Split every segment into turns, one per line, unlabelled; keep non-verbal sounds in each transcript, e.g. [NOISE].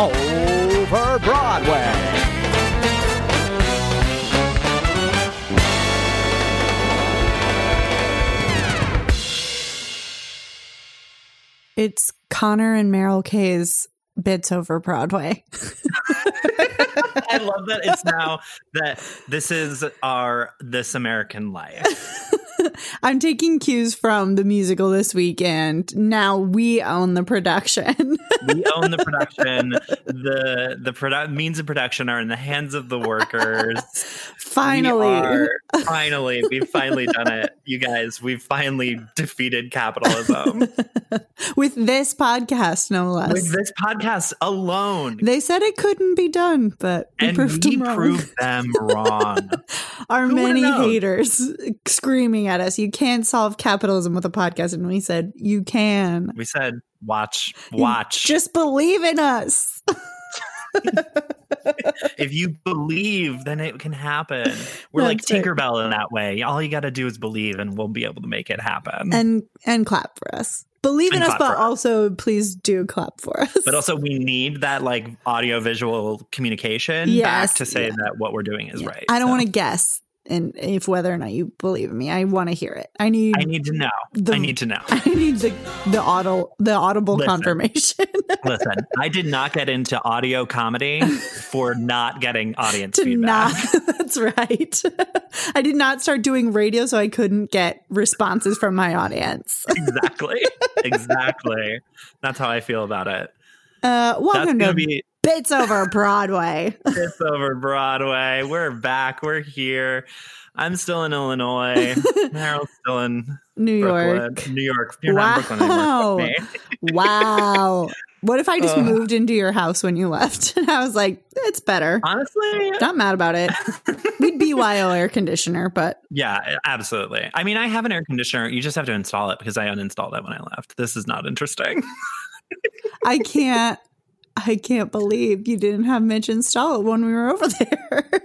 over Broadway.
It's Connor and Meryl Kay's bits over Broadway. [LAUGHS]
I love that it's now that this is our This American Life. [LAUGHS] [LAUGHS]
I'm taking cues from the musical this weekend. Now we own the production. [LAUGHS]
we own the production. The the produ- means of production are in the hands of the [LAUGHS] workers.
finally,
We are- finally, we've finally done it, you guys. We've finally defeated capitalism
with this podcast, no less.
with this podcast alone.
they said it couldn't be done, but we
and
proved
we
them wrong.
proved them wrong.
Our
Who
many haters screaming at us, "You can't solve capitalism with a podcast," and we said, "You can."
we said, "Watch, watch."
Just believe in us. [LAUGHS]
if you believe, then it can happen. We're like
That's right.
Tinkerbell in that way. All you got to do is believe, and we'll be able to make it happen.
and and clap for us. Believe in us, but
us.
also please do clap for us.
but also, we need that like audio visual communication
Yes,
back to say
yeah.
that what we're doing is
Yeah.
right.
I don't
So
want to guess and if whether or not you believe in me. I want to hear it. I need
I need to know.
the-
I need to know. [LAUGHS]
I need the the audible the audible
Listen.
confirmation [LAUGHS]
Listen, I did not get into audio comedy for not getting audience
to
feedback.
not. [LAUGHS] That's right. I did not start doing radio, so I couldn't get responses from my audience.
exactly. Exactly. That's how I feel about it.
Uh,
That's
welcome
gonna
to
be
Bits Over Broadway.
it's over Broadway. We're back. We're here. I'm still in Illinois. [LAUGHS] Meryl's still in
New
Brooklyn.
York.
New York. You're not Brooklyn
Wow.
anymore.
Wow. What if I just
Ugh.
moved into your house when you left? [LAUGHS] And I was like, it's better.
Honestly,
Not mad about it. We'd BYO [LAUGHS] air conditioner, but
yeah, absolutely. I mean, I have an air conditioner. You just have to install it because I uninstalled it when I left. This is not interesting.
I can't. I can't believe you didn't have Mitch install it when we were over there. [LAUGHS] I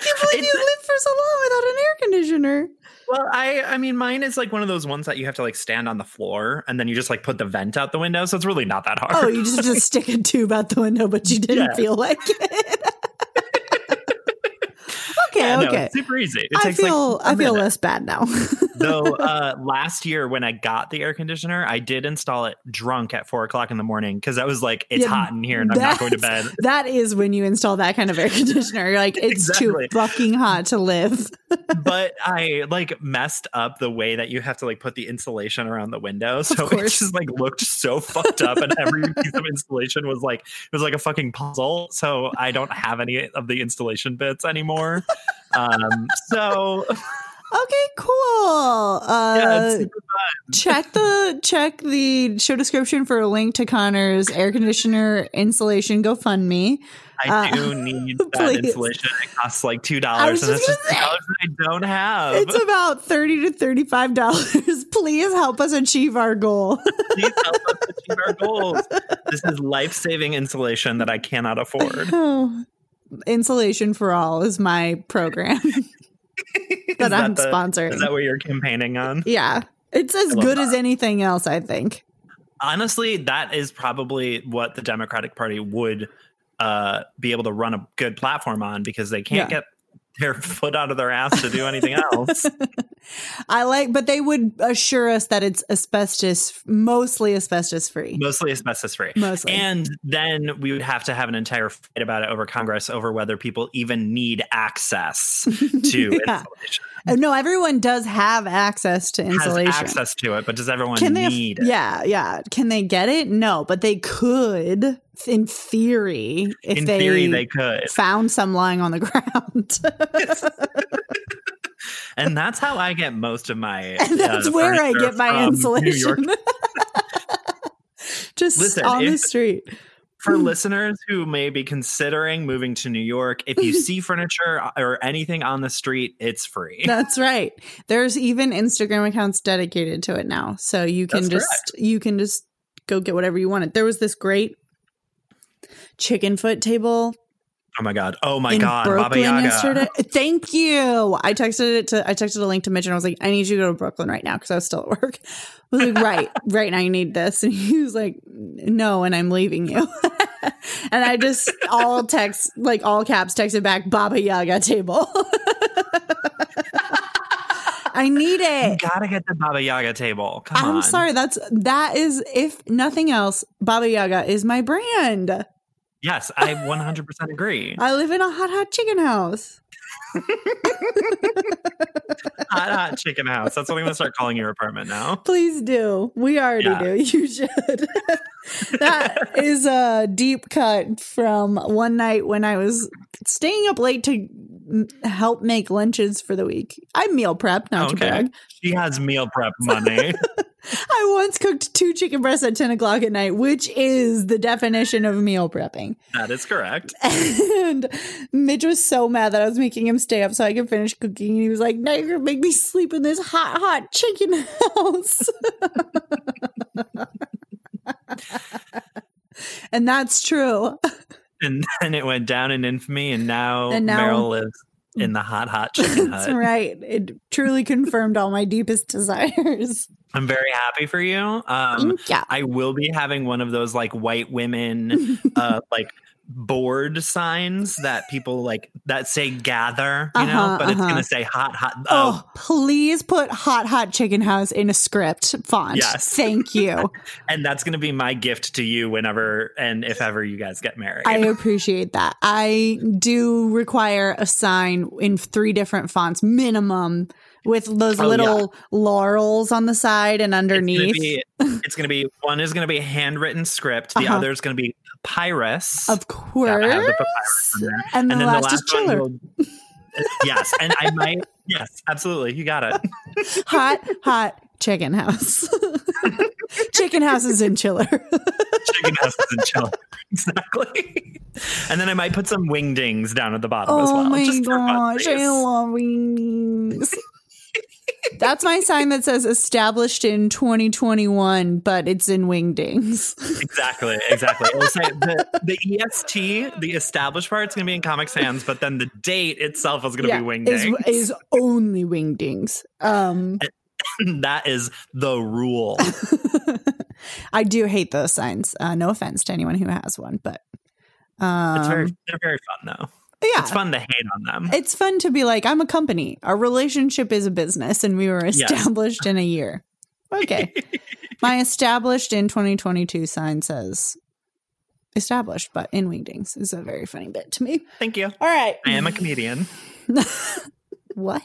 can't believe you lived for so long without an air conditioner.
Well, I I mean, mine is like one of those ones that you have to like stand on the floor and then you just like put the vent out the window. So it's really not that oh, hard.
Oh, you just just stick a tube out the window, but you didn't
Yeah.
feel like it. Okay,
Yeah, no, it's super easy. It
I
takes
feel
like
I feel less bad now. [LAUGHS]
Though uh, last year when I got the air conditioner, I did install it drunk at four o'clock in the morning because I was like, it's
Yeah,
hot in here and I'm not going to bed. [LAUGHS]
That's- when you install that kind of air conditioner. You're like, it's
Exactly.
too fucking hot to live. [LAUGHS]
but I like messed up the way that you have to like put the insulation around the window. So it just like looked so fucked up and every piece of insulation was like it was like a fucking puzzle. So I don't have any of the installation bits anymore. Um so
Okay, cool. Uh,
yeah,
check the check the show description for a link to Connor's air conditioner installation GoFundMe.
I
Uh,
do need [LAUGHS] that
please.
insulation. It costs like two dollars, and it's
just
dollars I don't have.
It's about thirty to thirty-five dollars. [LAUGHS] Please help us achieve our goal.
Please help us achieve our goals. [LAUGHS] This is life-saving insulation that I cannot afford.
oh, insulation for all is my program [LAUGHS]
Is
that I'm
the-
sponsoring.
Is that what you're campaigning on?
yeah, it's as good as anything else. I think.
Honestly, that is probably what the Democratic Party would uh, be able to run a good platform on because they can't
Yeah.
get their foot out of their ass to do anything else. [LAUGHS]
I like, but they would assure us that it's asbestos, mostly asbestos free.
Mostly asbestos free.
Mostly.
And then we would have to have an entire fight about it over Congress over whether people even need access [LAUGHS] to
Yeah.
insulation.
Oh, no, everyone does have access to insulation.
Has access to it, but does everyone
Can they?
need it?
Yeah, yeah. Can they get it? No, but they could, in theory, if
In
they,
theory, they could.
found some lying on the [LAUGHS] ground. [LAUGHS]
and that's how I get most of my. [LAUGHS]
and that's
uh,
where I get my
from New York.
insulation. Just
Listen,
on the street.
For hmm. listeners who may be considering moving to New York, if you [LAUGHS] see furniture or anything on the street, it's free.
That's right. There's even Instagram accounts dedicated to it now. So you can
That's
just you can just go get whatever you wanted. There was this great chicken foot table
Oh my god. Oh my god. Baba
Brooklyn yesterday. [LAUGHS] Thank you. I texted it to I texted a link to Mitch and I was like, I need you to go to Brooklyn right now because I was still at work. [LAUGHS] I was like, right, right now you need this. [LAUGHS] And he was like, No, and I'm leaving you. and I just all text like all caps texted back Baba Yaga table. I need
You
it.
gotta get the Baba Yaga table. Come
I'm
on.
sorry. That's that is if nothing else, Baba Yaga is my brand.
Yes, I 100% agree.
I live in a hot hot chicken house. [LAUGHS]
hot, hot chicken house. That's what I'm gonna start calling your apartment now.
Please do. We already
Yeah.
do. [LAUGHS] You should. [LAUGHS] that is a deep cut from one night when I was staying up late to help make lunches for the week. I meal prep, not to brag.
She has meal prep [LAUGHS] money.
I once cooked two chicken breasts at 10 o'clock at night, which is the definition of meal prepping.
that is correct. [LAUGHS]
And Mitch was so mad that I was making him stay up so I could finish cooking. And he was like, Now you're gonna make me sleep in this hot, hot chicken house. [LAUGHS] and that's true.
And [LAUGHS] then it went down in infamy, and now,
And now-
Meryl lives in the hot, hot [LAUGHS] chicken
That's
hut.
right. It truly confirmed all my deepest desires.
I'm very happy for you. Um,
yeah.
I will be having one of those like white women, uh, [LAUGHS] like board signs that people like that say gather, you know,
Uh-huh,
but it's
uh-huh.
gonna say hot, hot.
Oh,
Oh,
please put hot, hot chicken house in a script font.
Yes.
Thank you. [LAUGHS]
and that's gonna be my gift to you whenever and if ever you guys get married.
I appreciate that. I do require a sign in three different fonts minimum with those
Oh,
little laurels on the side and
It's gonna,
underneath.
be, it's gonna be one is gonna be a handwritten script. The
Uh-huh.
other is gonna be papyrus.
of course.
Gotta have the papyrus there.
And the last, is
one
chiller.
will- [LAUGHS] yes, and I might. Yes, absolutely. You got it.
hot, hot chicken house. [LAUGHS] chicken house is in chiller.
Chicken houses in chiller. Exactly. And then I might put some wingdings down at the bottom as
oh
well. oh my
gosh, I love wings. That's my sign that says established in 2021, but it's in wingdings.
Exactly, exactly. It'll say the, the EST, the established part, is going to be in Comic Sans, but then the date itself is going to be
is,
wingdings.
is only wingdings. Um, [LAUGHS]
that is the rule. [LAUGHS]
I do hate those signs. Uh, no offense to anyone who has one, but um,
It's very, they're very fun though.
Yeah,
It's fun to hate on them.
It's fun to be like, I'm a company. Our relationship is a business, and we were
Yes.
established in a year. Okay. [LAUGHS] My established in 2022 sign says established, but in wingdings is a very funny bit to me.
Thank you.
All right.
I am a comedian. [LAUGHS]
What?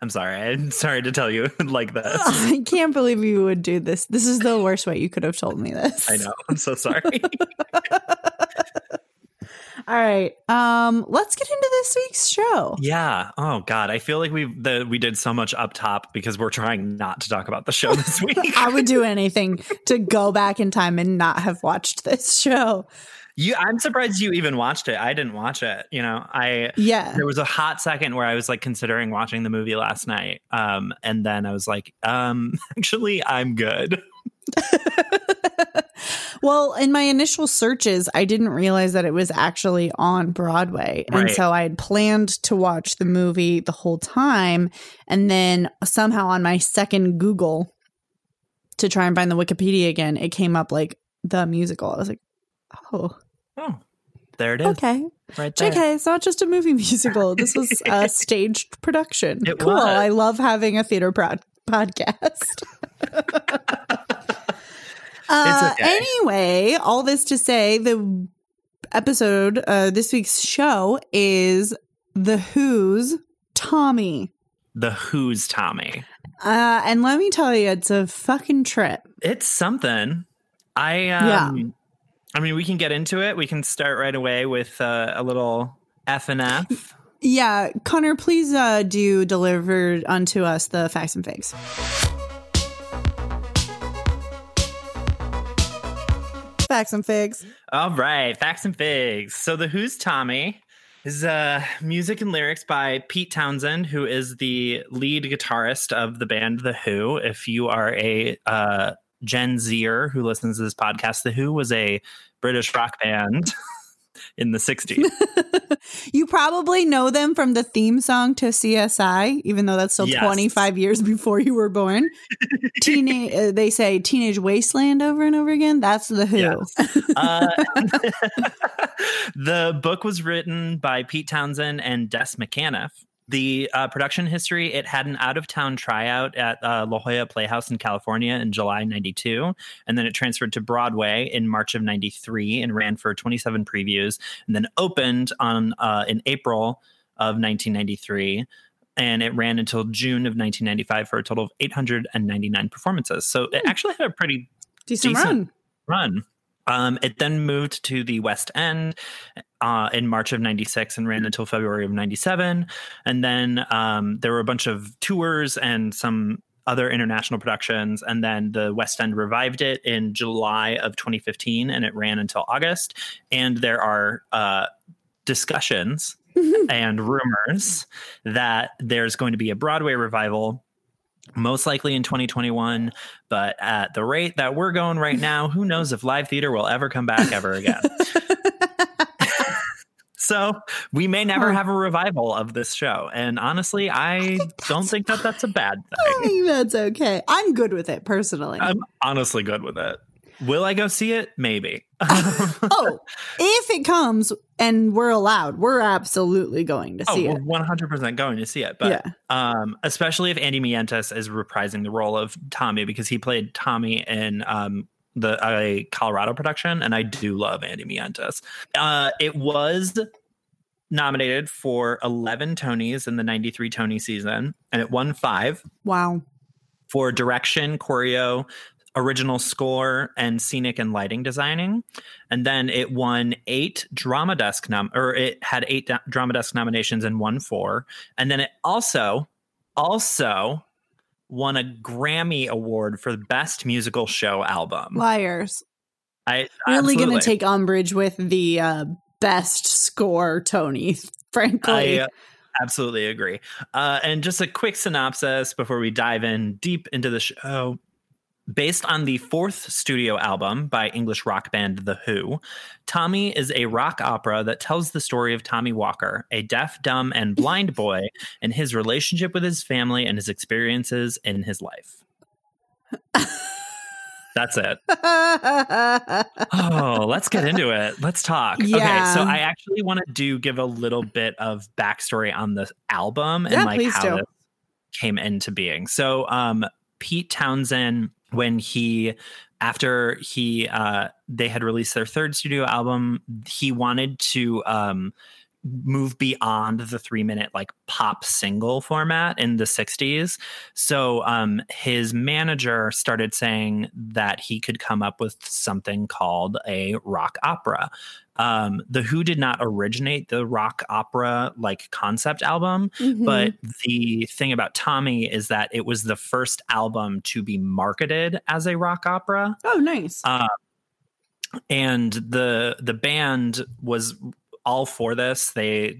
I'm sorry. I'm sorry to tell you [LAUGHS] like this.
I can't believe you would do this. This is the worst way you could have told me this.
I know. I'm so sorry.
All right. Um, let's get into this week's show.
yeah. Oh God. I feel like we the we did so much up top because we're trying not to talk about the show this [LAUGHS] week.
I would do anything to go back in time and not have watched this show.
you I'm surprised you even watched it. I didn't watch it. You know, I
Yeah.
there was a hot second where I was like considering watching the movie last night. Um, and then I was like, um, [LAUGHS] actually I'm good. [LAUGHS]
well, in my initial searches, I didn't realize that it was actually on Broadway. And so I had planned to watch the movie the whole time. And then somehow on my second Google to try and find the Wikipedia again, it came up like the musical. I was like, oh,
Oh. There it is.
okay.
Right there.
JK, it's not just a movie [LAUGHS] musical. This was a [LAUGHS] staged production.
It
cool.
was.
I love having a theater prod- podcast. [LAUGHS] uh,
okay.
Anyway, all this to say, the episode, uh, this week's show is The Who's Tommy.
The Who's Tommy.
Uh, and let me tell you, it's a fucking trip.
It's something. I um I mean we can get into it. We can start right away with uh, a little F and F.
Yeah, Connor, please uh, do deliver unto us the facts and fakes. Facts and figs.
All right, facts and figs. So the Who's Tommy is uh music and lyrics by Pete Townshend, who is the lead guitarist of the band The Who. If you are a uh Gen Zer who listens to this podcast, The Who was a British rock band [LAUGHS] in the 60s. [LAUGHS]
you probably know them from the theme song to CSI, even though that's still
Yes.
25 years [LAUGHS] before you were born. Teenage, [LAUGHS] uh, they say Teenage Wasteland over and over again. That's the Who.
Yes. Uh, the book was written by Pete Townshend and Des McAnuff. The uh, production history it had an out of town tryout at uh, La Jolla Playhouse in California in July 92. And then it transferred to Broadway in March of 93 and ran for 27 previews and then opened on uh, in April of 1993. And it ran until June of 1995 for a total of 899 performances. So it actually had a pretty
Decent,
Decent.
run.
run. Um, it then moved to the West End uh, in March of 96 and ran until February of 97. And then um, there were a bunch of tours and some other international productions. And then the West End revived it in July of 2015 and it ran until August. And there are uh, discussions [LAUGHS] and rumors that there's going to be a Broadway revival most likely in 2021 but at the rate that we're going right [LAUGHS] now who knows if live theater will ever come back ever again [LAUGHS] [LAUGHS] so we may never have a revival of this show and honestly i don't think that that's a bad
I
thing
think that's okay. I'm good with it personally.
i'm honestly good with it will i go see it maybe [LAUGHS]
oh, if it comes and we're allowed, we're absolutely going to
Oh,
see
we're
it.
100% going to see it. But
yeah.
um, especially if Andy Mientus is reprising the role of Tommy because he played Tommy in um, the a Colorado production, and I do love Andy Mientus. Uh, it was nominated for 11 Tonys in the 93 Tony season, and it won five
Wow.
for direction, choreo, original score, and scenic and lighting designing. And then it won eight drama desk nom or it had eight da- drama desk nominations and won four. And then it also also won a Grammy award for the best musical show album.
Liars.
I
Really going to take umbrage with the uh, best score, Tony, [LAUGHS] frankly.
I uh, absolutely agree. Uh, and just a quick synopsis before we dive in deep into the show. Based on the fourth studio album by English rock band The Who, Tommy is a rock opera that tells the story of Tommy Walker, a deaf, dumb, and [LAUGHS] blind boy, and his relationship with his family and his experiences in his life. That's it. Oh, let's get into it. Let's talk. Okay, so I actually want to do give a little bit of backstory on the album and
Yeah,
like how
do.
this came into being. So, um, Pete Townshend, when he after he uh, they had released their third studio album, he wanted to um, move beyond the three minute like pop single format in the 60s so um his manager started saying that he could come up with something called a rock opera um the who did not originate the rock opera like concept album
Mhm.
but the thing about tommy is that it was the first album to be marketed as a rock opera
oh, nice.
uh, and the the band was all for this. They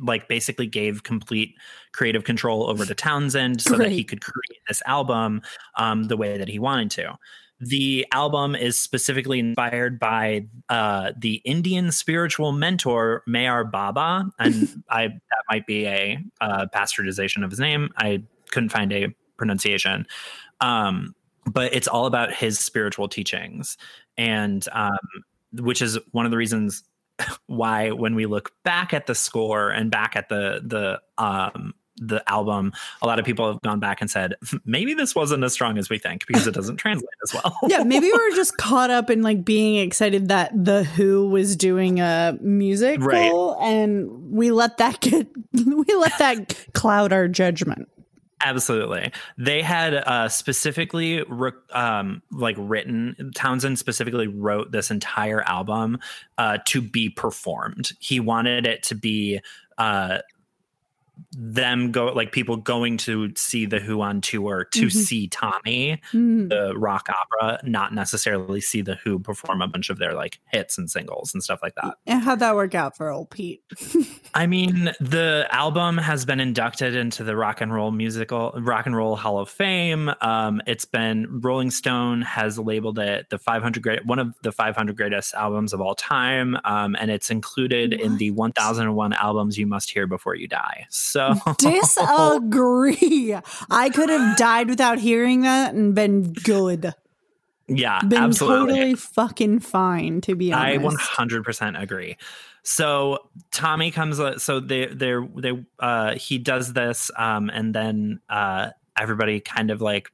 like basically gave complete creative control over to townshend so that he could create this album um, the way that he wanted to. The album is specifically inspired by uh, the Indian spiritual mentor Mayar Baba, and [LAUGHS] I that might be a uh, bastardization of his name. I couldn't find a pronunciation, um, but it's all about his spiritual teachings, and um, which is one of the reasons why when we look back at the score and back at the the um, the album, a lot of people have gone back and said [LAUGHS] maybe this wasn't as strong as we think because it doesn't translate as well. [LAUGHS]
yeah, maybe we were just [LAUGHS] caught up in like being excited that the Who was doing a musical,
Right.
and we let that get we let that cloud our judgment.
Absolutely. They had uh, specifically re- um, like written Townshend specifically wrote this entire album uh, to be performed. He wanted it to be uh, them go like people going to see the Who on tour to
Mhm.
see Tommy,
Mm.
the rock opera, not necessarily see the Who perform a bunch of their like hits and singles and stuff like that.
And how'd that work out for old Pete? [LAUGHS]
I mean, the album has been inducted into the Rock and Roll Musical Rock and Roll Hall of Fame. Um, it's been Rolling Stone has labeled it the 500 great one of the 500 greatest albums of all time, um, and it's included in the 1001 albums you must hear before you die. So
Disagree. I could have [LAUGHS] died without hearing that and been good.
yeah,
Been
absolutely.
totally fucking fine, to be honest.
I 100% agree. So Tommy comes. So they they they uh, he does this, um, and then uh, everybody kind of like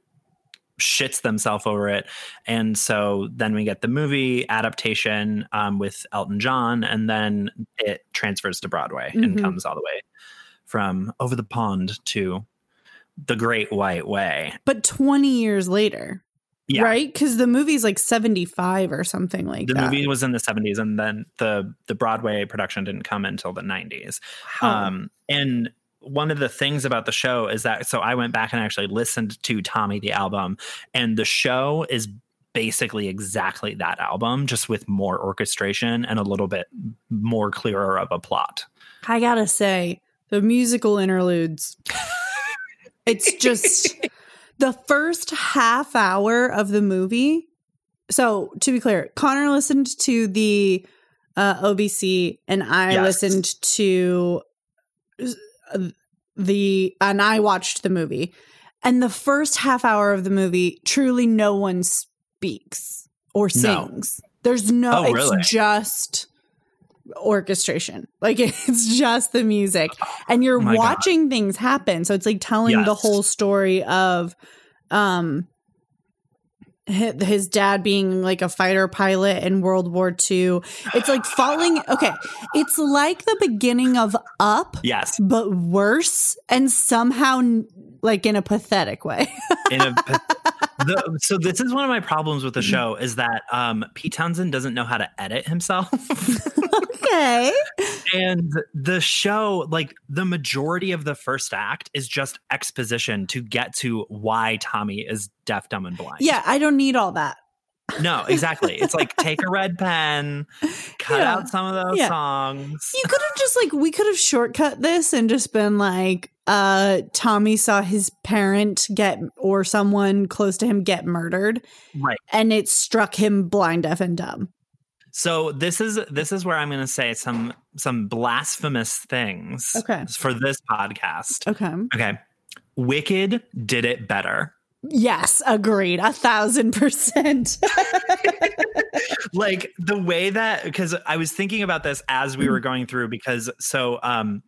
shits themselves over it, and so then we get the movie adaptation um, with Elton John, and then it transfers to Broadway and
Mhm.
comes all the way from over the pond to the Great White Way.
but 20 years later,
Yeah.
right? Because the movie's like 75 or something like
The
that.
The movie was in the 70s, and then the the Broadway production didn't come until the 90s.
Wow.
Um, and one of the things about the show is that so I went back and actually listened to Tommy the album, and the show is basically exactly that album, just with more orchestration and a little bit more clearer of a plot.
I gotta say, the musical interludes. it's just [LAUGHS] the first half hour of the movie. So to be clear, Connor listened to the uh, OBC, and I
Yes.
listened to the and I watched the movie. And the first half hour of the movie, truly no one speaks or
No.
sings. There's no,
Oh,
it's
really?
just orchestration. Like [LAUGHS] it's just the music. And you're
Oh my God.
watching things happen. So it's like telling the whole story of um his dad being like a fighter pilot in World War II. It's like falling [SIGHS] okay. It's like the beginning of Up,
Yes,
but worse and somehow like in a pathetic way.
in a, [LAUGHS] the, so this is one of my problems with the show is that um, Pete Townshend doesn't know how to edit himself. [LAUGHS] [LAUGHS]
okay.
and the show like the majority of the first act is just exposition to get to why tommy is deaf dumb and blind
Yeah, I don't need all that.
No exactly it's like take a red pen cut
Yeah.
out some of those
Yeah.
songs
You could have just like we could have shortcut this and just been like uh Tommy saw his parent get or someone close to him get murdered
right
and it struck him blind deaf and dumb.
so this is this is where i'm going to say some some blasphemous things
Okay.
for this podcast
Okay.
okay wicked did it better
Yes, agreed. A thousand percent. [LAUGHS]
like the way that because I was thinking about this as we were going through because so um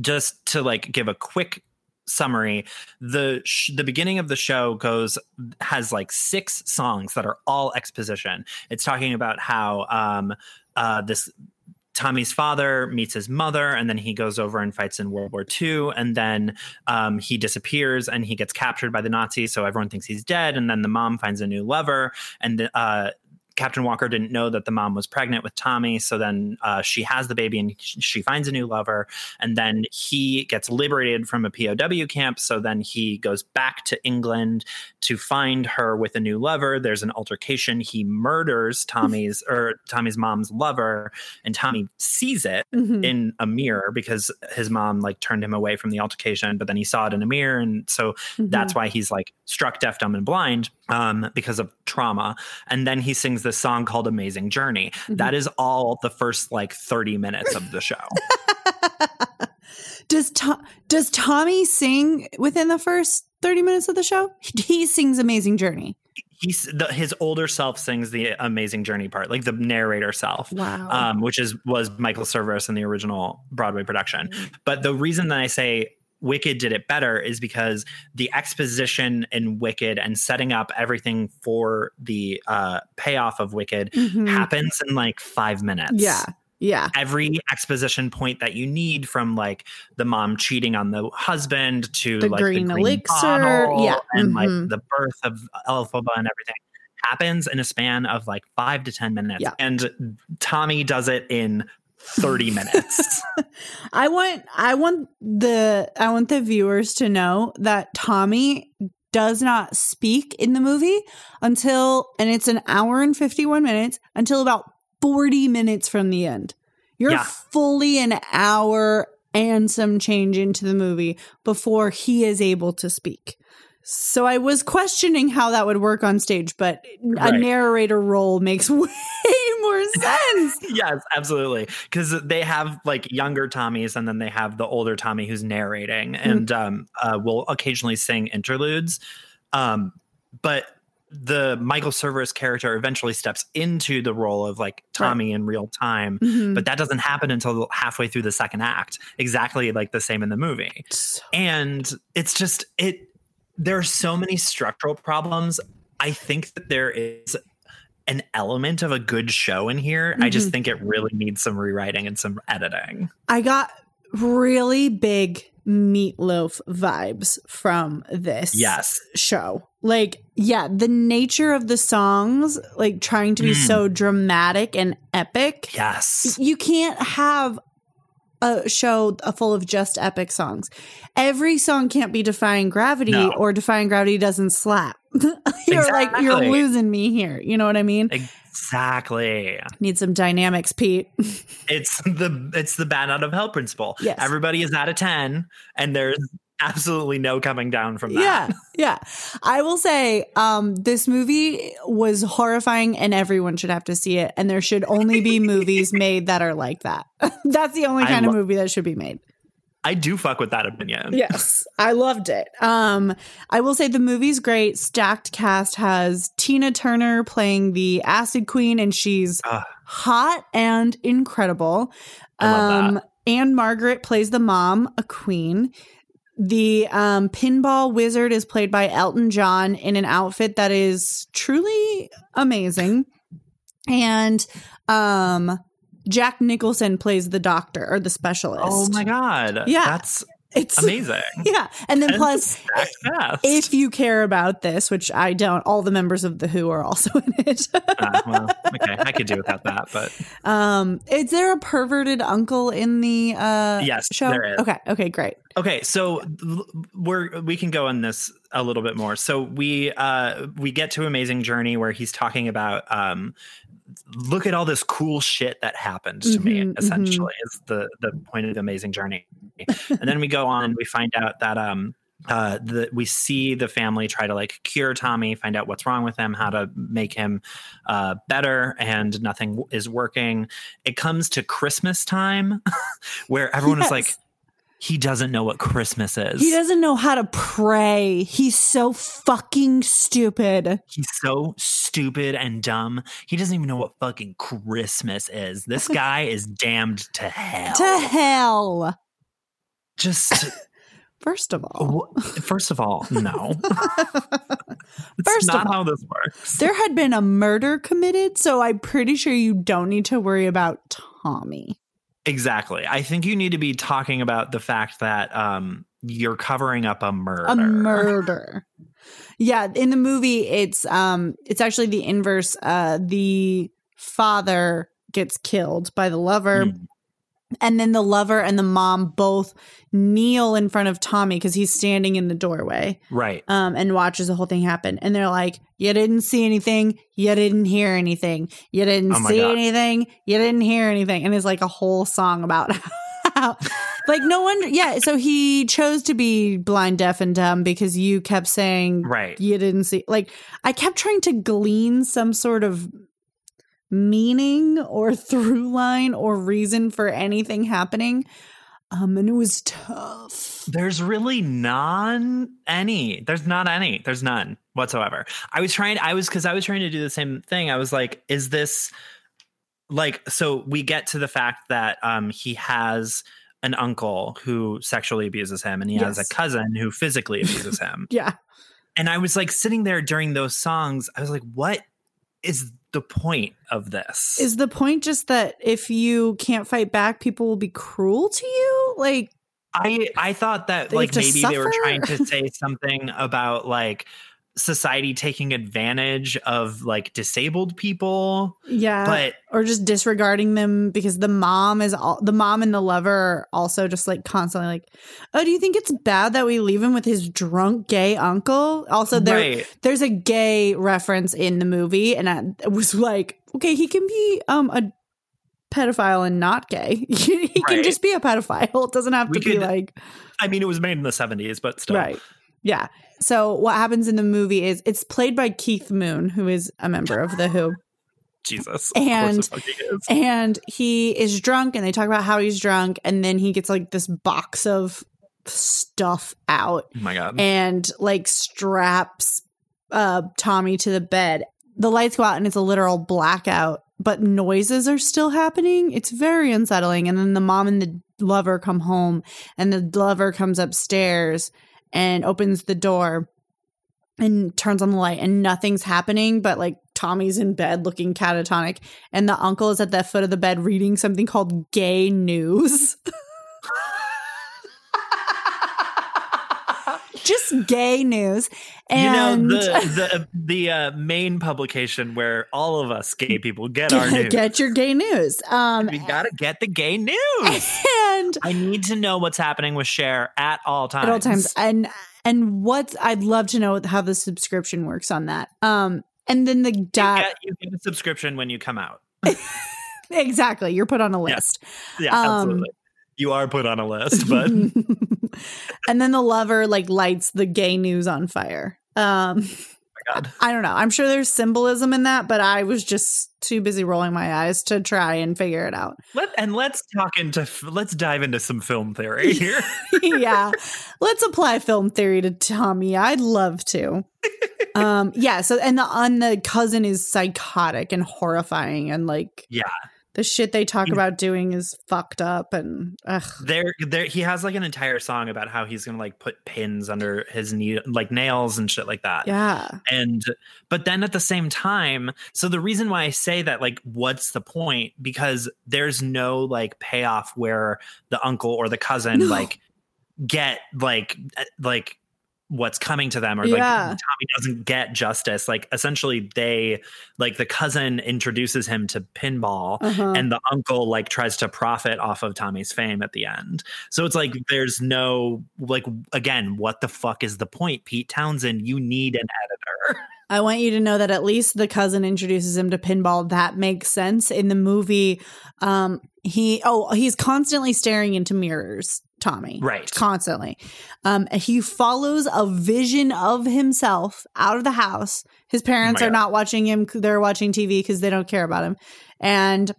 just to like give a quick summary the sh- the beginning of the show goes has like six songs that are all exposition it's talking about how um uh this Tommy's father meets his mother, and then he goes over and fights in World War II. And then um, he disappears and he gets captured by the Nazis. So everyone thinks he's dead. And then the mom finds a new lover. And uh, Captain Walker didn't know that the mom was pregnant with Tommy. So then uh, she has the baby and she finds a new lover. And then he gets liberated from a POW camp. So then he goes back to England to find her with a new lover. There's an altercation. He murders Tommy's [LAUGHS] or Tommy's mom's lover, and Tommy sees it
Mhm.
in a mirror because his mom like turned him away from the altercation, but then he saw it in a mirror. And so
Mhm.
that's why he's like struck deaf, dumb, and blind um, because of trauma. And then he sings this song called Amazing Journey.
Mhm.
That is all the first like 30 minutes of the show. [LAUGHS]
does to- does Tommy sing within the first 30 minutes of the show? [LAUGHS] He sings Amazing Journey.
He's the, his older self sings the Amazing Journey part, like the narrator self.
Wow.
um, which is was Michael Cerveris in the original Broadway production. But the reason that I say Wicked did it better is because the exposition in Wicked and setting up everything for the uh, payoff of Wicked
Mhm.
happens in like five minutes.
Yeah. Yeah.
Every exposition point that you need from like the mom cheating on the husband to
The
like
green
the green
elixir, yeah,
and
mhm.
like the birth of Elphaba and everything happens in a span of like five to ten minutes.
Yeah.
And Tommy does it in 30 minutes. [LAUGHS]
I want I want the I want the viewers to know that Tommy does not speak in the movie until and it's an hour and 51 minutes until about 40 minutes from the end. You're
Yeah.
fully an hour and some change into the movie before he is able to speak. So I was questioning how that would work on stage, but a
Right.
narrator role makes [LAUGHS] way more [LAUGHS] sense.
yes, absolutely. Because they have like younger Tommies and then they have the older Tommy who's narrating
Mm-hmm.
and um, uh, will occasionally sing interludes. Um, but the Michael Cerveris character eventually steps into the role of like Tommy in real time.
Mhm.
But that doesn't happen until halfway through the second act, exactly like the same in the movie. And it's just it there are so many structural problems i think that there is an element of a good show in here i just
Mhm.
think it really needs some rewriting and some editing
I got really big Meat Loaf vibes from this
yes
show. Like, yeah, the nature of the songs, like trying to be
Mm.
so dramatic and epic.
yes
You can't have a show full of just epic songs. Every song can't be Defying Gravity
No.
or Defying Gravity doesn't slap. [LAUGHS] you're like, you're losing me here. You know what I mean?
exactly
Need some dynamics, Pete. [LAUGHS]
it's the it's the bat out of hell principle
Yes.
everybody is at a 10 and there's absolutely no coming down from that
Yeah, yeah. I will say, um, this movie was horrifying, and everyone should have to see it. And there should only be movies [LAUGHS] made that are like that. [LAUGHS] That's the only kind of movie that should be made.
i do fuck with that opinion
Yes, I loved it. Um, I will say the movie's great. Stacked cast has Tina Turner playing the Acid Queen, and she's
Ugh.
hot and incredible.
I love
um, Ann-Margret plays the mom, a queen. The um, pinball wizard is played by Elton John in an outfit that is truly amazing. And um, Jack Nicholson plays the doctor or the specialist.
oh my god
Yeah.
that's
It's
amazing [LAUGHS]
Yeah. And then
And
plus, if you care about this, which I don't, all the members of the Who are also [LAUGHS] in it.
Ah, well, okay, I could do without that, but [LAUGHS]
um, is there a perverted uncle in the uh
Yes,
show?
there is.
Okay, okay, great.
okay. So we're we can go on this a little bit more. So we uh we get to Amazing Journey where he's talking about um look at all this cool shit that happened to me.
Mhm,
Essentially, is the the point of the Amazing Journey. [LAUGHS] and then we go on and we find out that um uh the we see the family try to like cure tommy find out what's wrong with him how to make him uh better and nothing is working it comes to christmas time [LAUGHS] where everyone is like he doesn't know what christmas is
He doesn't know how to pray. He's so fucking stupid.
he's so stupid and dumb he doesn't even know what fucking christmas is this [LAUGHS] guy is damned to hell
To hell.
Just [LAUGHS]
First of all,
first of all no [LAUGHS] it's
First of
not
all,
how this works
there had been a murder committed, so I'm pretty sure you don't need to worry about Tommy.
Exactly. I think you need to be talking about the fact that um you're covering up a murder.
a murder. Yeah, in the movie it's um it's actually the inverse. Uh the father gets killed by the lover
Mm.
And then the lover and the mom both kneel in front of Tommy cuz he's standing in the doorway
Right.
um and watches the whole thing happen and they're like you didn't see anything, you didn't hear anything. You didn't
Oh
see
God.
anything, you didn't hear anything and it's like a whole song about [LAUGHS] how like no wonder yeah so he chose to be blind deaf and dumb because you kept saying
Right.
you didn't see like i kept trying to glean some sort of meaning or [LAUGHS] through line or reason for anything happening um and it was tough
There's really none any. There's not any. There's none whatsoever. I was trying I was cuz I was trying to do the same thing. I was like is this like so we get to the fact that um he has an uncle who sexually abuses him and he has a cousin who [LAUGHS] physically abuses him.
yeah
and I was like sitting there during those songs. I was like, what is the point of this?
is the point just that if you can't fight back people will be cruel to you like
I I thought that like maybe they were trying to [LAUGHS] say something about like society taking advantage of like disabled people.
Yeah.
But
or just disregarding them because the mom is all the mom and the lover are also just like constantly like, oh, do you think it's bad that we leave him with his drunk gay uncle? Also, there
right.
there's a gay reference in the movie, and I was like, okay, he can be um a pedophile and not gay. [LAUGHS] he can just be a pedophile. It doesn't have
We
to be like
I mean, it was made in the 70s, but still.
right. Yeah. So what happens in the movie is it's played by Keith Moon, who is a member of the Who. [LAUGHS]
Jesus.
And-
course he is.
and he is drunk and they talk about how he's drunk and then he gets like this box of stuff out
Oh my God.
and like straps uh Tommy to the bed. The lights go out and it's a literal blackout, but noises are still happening. It's very unsettling. And then the mom and the lover come home and the lover comes upstairs and opens the door and turns on the light and nothing's happening but like Tommy's in bed looking catatonic and the uncle is at the foot of the bed reading something called gay news. [LAUGHS] Just gay news. And
you know the the the uh, main publication where all of us gay people get our [LAUGHS] news.
get your gay news. Um
we gotta get the gay [LAUGHS] news.
and
I need to know what's happening with Cher at all times.
at all times and and what I'd love to know how the subscription works on that. Um and then the
You
dot
get, you get a subscription when you come out. [LAUGHS]
exactly you're put on a list.
Yeah,
Um,
absolutely. You are put on a list, but [LAUGHS]
and then the lover like lights the gay news on fire. Um
my God.
I don't know. I'm sure there's symbolism in that, but I was just too busy rolling my eyes to try and figure it out.
Let and let's talk into let's dive into some film theory here. [LAUGHS]
yeah. Let's apply film theory to Tommy. I'd love to. [LAUGHS] Um yeah, so and the on the cousin is psychotic and horrifying and like
Yeah.
The shit they talk
He's-
about doing is fucked up and ugh.
there there he has like an entire song about how he's gonna like put pins under his knee like nails and shit like that.
Yeah.
and but then at the same time so the reason why i say that like what's the point because there's no like payoff where the uncle or the cousin
No.
like get like uh, like what's coming to them or like
Yeah.
tommy doesn't get justice like essentially they like the cousin introduces him to pinball
Uh-huh.
and the uncle like tries to profit off of Tommy's fame at the end. So it's like there's no like again, what the fuck is the point? Pete Townshend, you need an editor. [LAUGHS]
I want you to know that at least the cousin introduces him to pinball. That makes sense. In the movie, um, he oh he's constantly staring into mirrors. Tommy,
Right.
Constantly. Um, he follows a vision of himself out of the house. His parents
Oh
are
God.
not watching him; they're watching TV because they don't care about him, and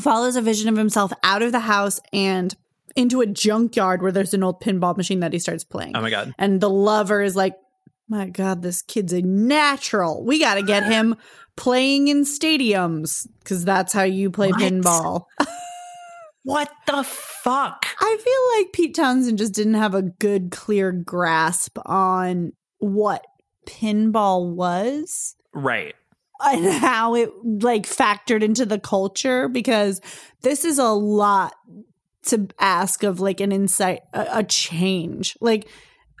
follows a vision of himself out of the house and into a junkyard where there's an old pinball machine that he starts playing.
Oh my god.
And the lover is like, my God, this kid's a natural. We got to get [GASPS] him playing in stadiums because that's how you play
What?
pinball. [LAUGHS]
What the fuck?
I feel like Pete Townshend just didn't have a good, clear grasp on what pinball was
Right.
and how it like factored into the culture because this is a lot to ask of like an insight a, a change like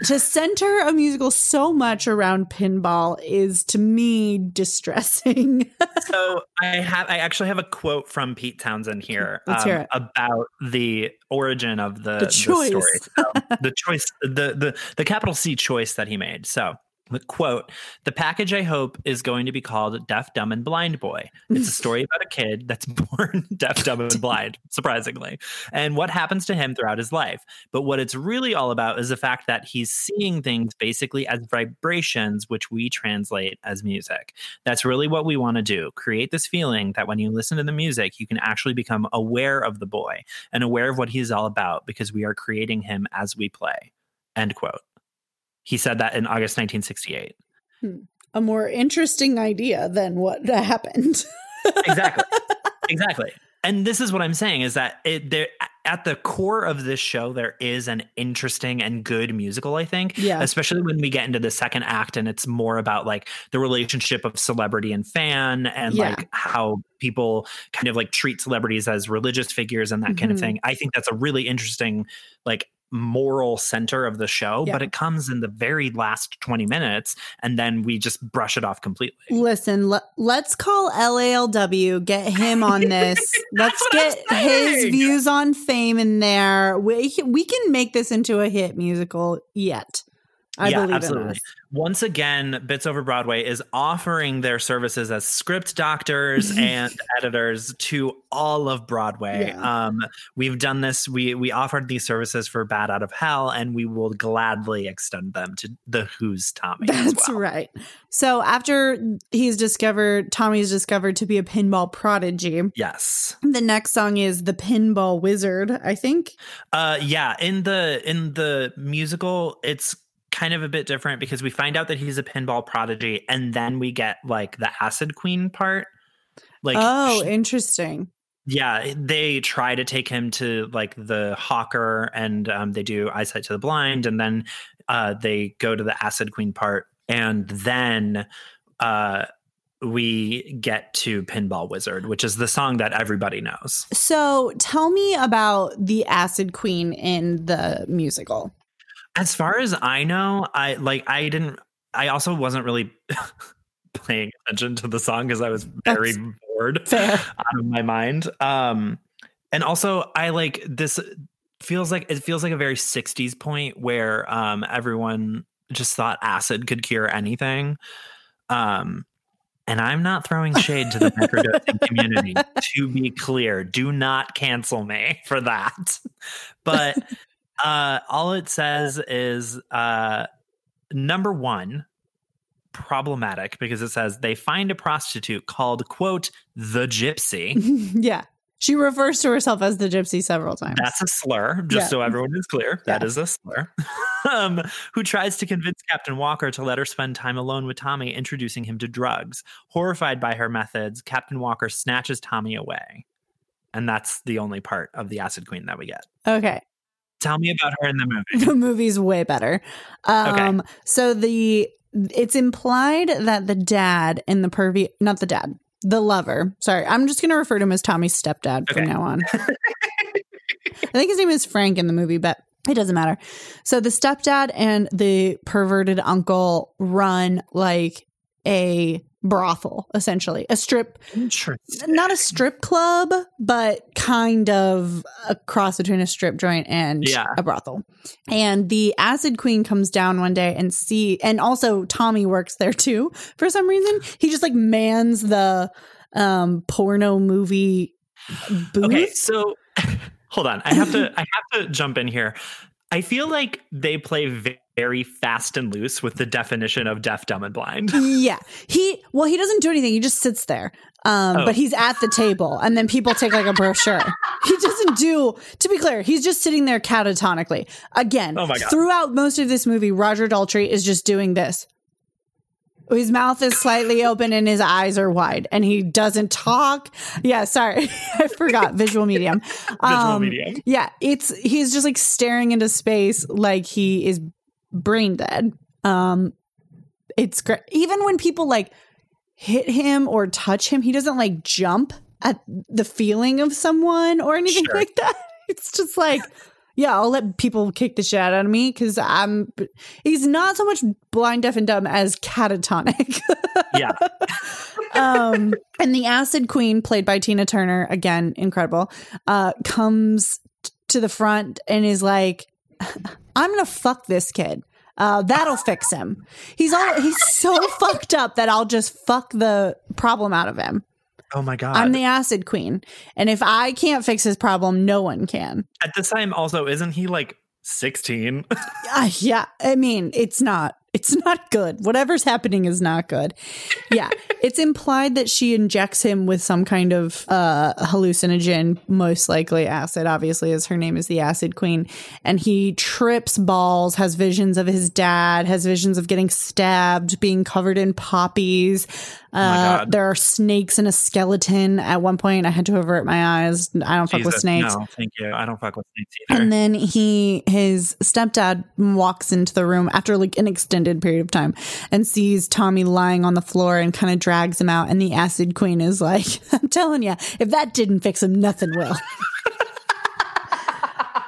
to center a musical so much around pinball is to me distressing [LAUGHS]
So I have I actually have a quote from Pete Townshend here um,
Let's hear it.
about the origin of the,
The
the
choice.
story. So, the choice the the the capital C choice that he made. So the quote, the package I hope is going to be called Deaf, Dumb, and Blind Boy. It's a story about a kid that's [LAUGHS] born deaf, dumb, and blind, surprisingly, and what happens to him throughout his life. But what it's really all about is the fact that he's seeing things basically as vibrations, which we translate as music. That's really what we want to do create this feeling that when you listen to the music, you can actually become aware of the boy and aware of what he's all about because we are creating him as we play. End quote. He said that in August 1968.
a more interesting idea than what [LAUGHS] happened
Exactly. [LAUGHS] exactly. And this is what I'm saying is that it there at the core of this show there is an interesting and good musical I think
Yeah.
especially when we get into the second act and it's more about like the relationship of celebrity and fan and
Yeah.
like how people kind of like treat celebrities as religious figures and that kind of
Mhm.
thing I think that's a really interesting like moral center of the show,
Yeah.
but it comes in the very last 20 minutes and then we just brush it off completely.
Listen, le- let's call LALW, get him on [LAUGHS] this. let's get his views on fame in there. We, we can make this into a hit musical yet. I
Yeah,
believe
absolutely.
in this.
Once again, Bits Over Broadway is offering their services as script doctors [LAUGHS] and editors to all of Broadway.
Yeah.
Um, we've done this. We we offered these services for Bat Out of Hell, and we will gladly extend them to the Who's Tommy. as
That's
well.
right. So after he's discovered, Tommy's discovered to be a pinball prodigy.
Yes.
The next song is the Pinball Wizard, I think.
Uh, yeah. In the in the musical, it's kind of a bit different because we find out that he's a pinball prodigy, and then we get like the Acid Queen part. Like,
oh,
sh-
interesting.
yeah, they try to take him to like the hawker, and um, they do eyesight to the blind, and then uh, they go to the Acid Queen part, and then uh, we get to Pinball Wizard, which is the song that everybody knows.
So tell me about the Acid Queen in the musical.
As far as I know, I like I didn't I also wasn't really [LAUGHS] paying attention to the song because I was very
That's
bored
Fair.
out of my mind. Um and also I like this feels like it feels like a very 60s point where um everyone just thought acid could cure anything. Um and I'm not throwing shade to the microdosing [LAUGHS] community. To be clear, do not cancel me for that. But uh, all it says is uh, number one, problematic because it says they find a prostitute called quote the gypsy. [LAUGHS]
yeah. She refers to herself as the gypsy several times.
That's a slur, just
Yeah.
so everyone is clear. That
Yeah.
is a slur. [LAUGHS] um, who tries to convince Captain Walker to let her spend time alone with Tommy, introducing him to drugs. Horrified by her methods, Captain Walker snatches Tommy away. And that's the only part of the Acid Queen that we get.
okay.
Tell me about her in the movie.
The movie's way better. Um so the it's implied that the dad and the pervy not the dad, the lover. Sorry, I'm just gonna refer to him as Tommy's stepdad from now on. [LAUGHS] I think his name is Frank in the movie, but it doesn't matter. So the stepdad and the perverted uncle run like a brothel, essentially. A strip not a strip club, but kind of a cross between a strip joint and
Yeah.
a brothel. And the acid queen comes down one day and see, and also Tommy works there too for some reason. He just like mans the um porno movie booth.
Okay, so [LAUGHS] hold on. I have to I have to jump in here. I feel like they play very fast and loose with the definition of deaf, dumb, and blind. [LAUGHS]
Yeah. He well, he doesn't do anything. He just sits there. Um,
Oh.
but he's at the table and then people take like a brochure. He doesn't do to be clear, he's just sitting there catatonically. Again,
Oh my God.
throughout most of this movie, Roger Daltrey is just doing this. His mouth is slightly open and his eyes are wide and he doesn't talk. Yeah, sorry. [LAUGHS] I forgot visual medium. [LAUGHS]
Visual
Um,
medium.
Yeah, it's he's just like staring into space like he is brain dead. Um it's great. Even when people like hit him or touch him, he doesn't like jump at the feeling of someone or anything
Sure.
like that. [LAUGHS] It's just like, yeah, I'll let people kick the shit out of me because I'm. He's not so much blind, deaf, and dumb as catatonic. [LAUGHS]
Yeah.
um, and the Acid Queen, played by Tina Turner, again incredible, uh, comes t- to the front and is like, [LAUGHS] "I'm gonna fuck this kid. Uh, that'll fix him. He's all he's so fucked up that I'll just fuck the problem out of him.
Oh my god.
I'm the Acid Queen, and if I can't fix his problem, no one can.
At this time, also, isn't he like 16? [LAUGHS]
Uh, yeah, I mean, it's not. It's not good. Whatever's happening is not good. Yeah, it's implied that she injects him with some kind of uh, hallucinogen, most likely acid. Obviously, as her name is the Acid Queen, and he trips balls, has visions of his dad, has visions of getting stabbed, being covered in poppies.
My
Uh,
God.
there are snakes and a skeleton. At one point, I had to avert my eyes. I don't fuck with snakes.
No, thank you. I don't fuck with snakes either.
And then he, his stepdad walks into the room after like an extended period of time and sees Tommy lying on the floor and kind of drags him out. And the acid queen is like, [LAUGHS] I'm telling you, if that didn't fix him, nothing will. [LAUGHS]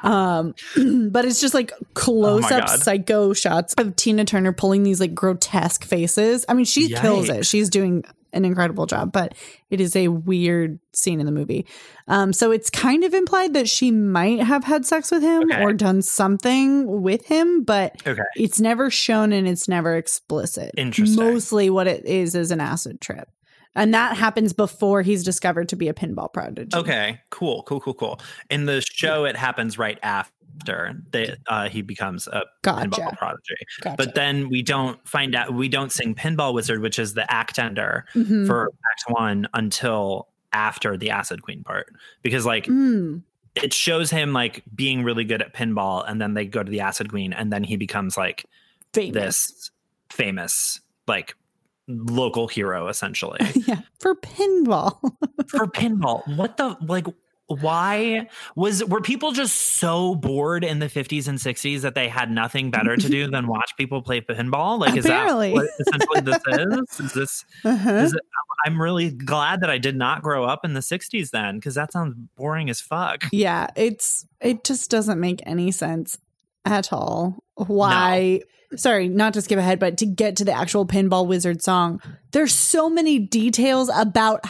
um, [CLEARS THROAT] but it's just like close up
Oh God.
psycho shots of Tina Turner pulling these like grotesque faces. I mean, she kills it. She's doing an incredible job, but it is a weird scene in the movie. Um, so it's kind of implied that she might have had sex with him
Okay.
or done something with him, but
Okay.
it's never shown and it's never explicit.
Interesting.
Mostly what it is is an acid trip. And that happens before he's discovered to be a pinball prodigy.
Okay. Cool. Cool. Cool. Cool. In the show, it happens right after that uh, he becomes a
Gotcha.
pinball prodigy.
Gotcha.
But then we don't find out. We don't sing Pinball Wizard, which is the act ender
Mhm.
for Act One, until after the Acid Queen part, because like
Mm.
it shows him like being really good at pinball, and then they go to the Acid Queen, and then he becomes like
famous.
this famous like local hero essentially [LAUGHS]
yeah, for pinball. [LAUGHS]
for pinball. What the like? Why was were people just so bored in the 50s and 60s that they had nothing better to do [LAUGHS] than watch people play pinball? Like, is that what essentially this is? Is this?
Uh-huh.
Is it, I'm really glad that I did not grow up in the 60s then, because that sounds boring as fuck.
Yeah, it's it just doesn't make any sense at all. Why? Sorry, not to skip ahead, but to get to the actual Pinball Wizard song, there's so many details about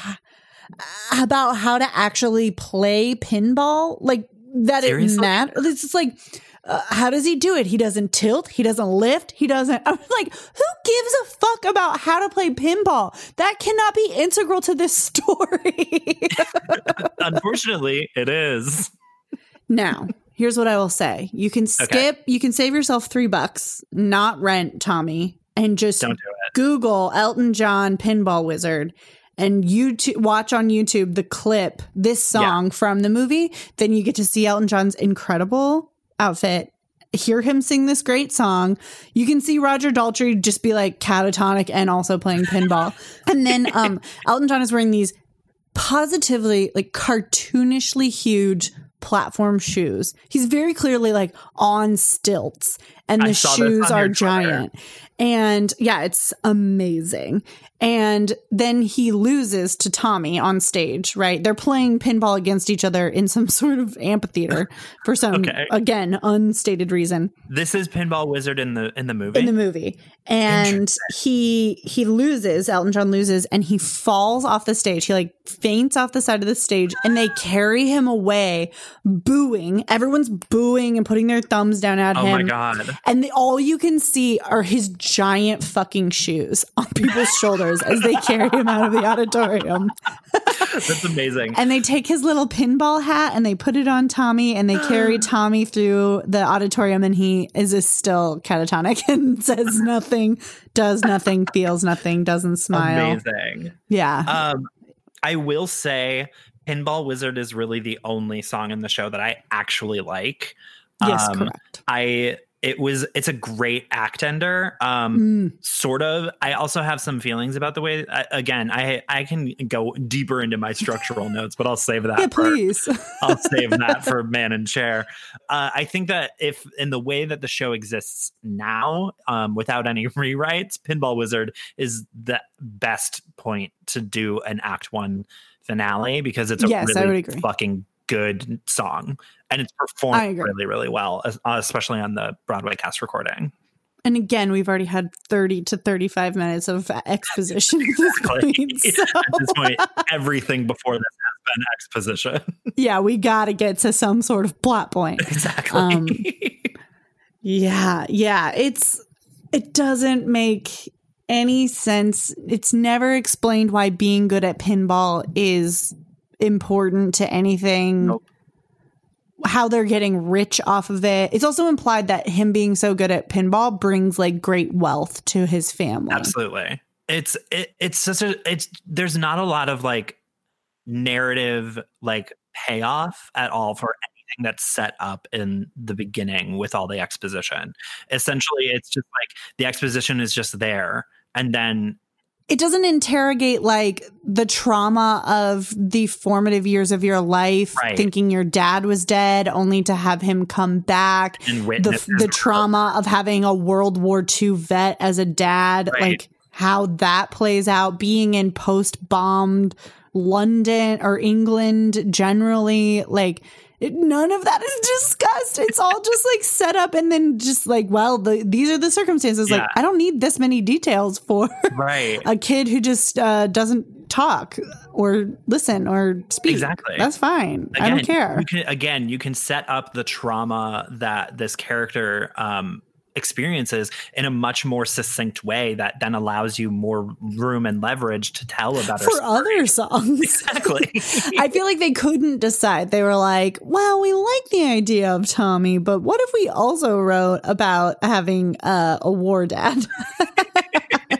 about how to actually play pinball, like that
Seriously?
it matters. It's just like. Uh, how does he do it? He doesn't tilt. He doesn't lift. He doesn't. I'm [LAUGHS] like, who gives a fuck about how to play pinball? That cannot be integral to this [LAUGHS] story. [LAUGHS]
Unfortunately, it is.
Now, here's what I will say. You can skip, you can save yourself three bucks, not rent Tommy, and just
do.
Google Elton John Pinball Wizard and YouTube watch on YouTube the clip, this song from the movie. Then you get to see Elton John's incredible outfit. Hear him sing this great song. You can see Roger Daltrey just be like catatonic and also playing pinball. [LAUGHS] and then um Elton John is wearing these positively like cartoonishly huge platform shoes. He's very clearly like on stilts and the shoes are giant. And yeah, it's amazing. And then he loses to Tommy on stage, right? They're playing pinball against each other in some [LAUGHS] sort of amphitheater for some
Okay.
again unstated reason
This is Pinball Wizard in the in the movie.
in the movie and he he loses elton john loses and he falls off the stage he like faints off the side of the stage and they carry him away booing everyone's booing and putting their thumbs down at
oh
him
my god.
and the, all you can see are his giant fucking shoes on people's [LAUGHS] shoulders as they carry him out of the auditorium
That's amazing.
and they take his little pinball hat and they put it on Tommy and they carry [GASPS] Tommy through the auditorium and he is still catatonic [LAUGHS] and says nothing, does nothing, feels nothing, doesn't smile.
Amazing.
Yeah.
Um, I will say, Pinball Wizard is really the only song in the show that I actually like.
yes,
um,
correct.
I it was it's a great act ender. Um,
Mm,
sort of. I also have some feelings about the way. I, again, I I can go deeper into my structural [LAUGHS] notes, but I'll save that.
yeah, please. [LAUGHS]
I'll save that for [LAUGHS] man and chair. Uh, I think that if in the way that the show exists now, um, without any rewrites, Pinball Wizard is the best point to do an Act One finale because it's a
Yes,
really fucking good song and it's performed really, really well, uh, especially on the Broadway cast recording.
and again, we've already had 30 to 35 minutes of [LAUGHS] exposition at this
Exactly.
point. [LAUGHS] So,
At this point, [LAUGHS] everything before this has been exposition.
yeah, we got to get to some sort of plot point.
exactly.
Um, Yeah, yeah. It's it doesn't make any sense. It's never explained why being good at pinball is important to anything.
Nope.
How they're getting rich off of it. It's also implied that him being so good at pinball brings like great wealth to his family.
Absolutely. It's it, it's such a it's there's not a lot of like narrative like payoff at all for anything that's set up in the beginning with all the exposition. Essentially, it's just like the exposition is just there and then
It doesn't interrogate like the trauma of the formative years of your life,
Right.
thinking your dad was dead, only to have him come back.
and
the the trauma of having a World War II vet as a dad,
Right.
like how that plays out, being in post bombed London or England generally, like It, none of that is [LAUGHS] discussed. It's all just like set up and then just like, well, the, these are the circumstances. Like, I don't need this many details for
Right. [LAUGHS]
a kid who just uh, doesn't talk or listen or speak.
Exactly.
That's fine. I don't care.
You can, again, you can set up the trauma that this character um, experiences in a much more succinct way that then allows you more room and leverage to tell about
For
story.
other [LAUGHS] songs.
Exactly. [LAUGHS]
I feel like they couldn't decide. They were like, well, we like the idea of Tommy, but what if we also wrote about having uh, a war dad? [LAUGHS]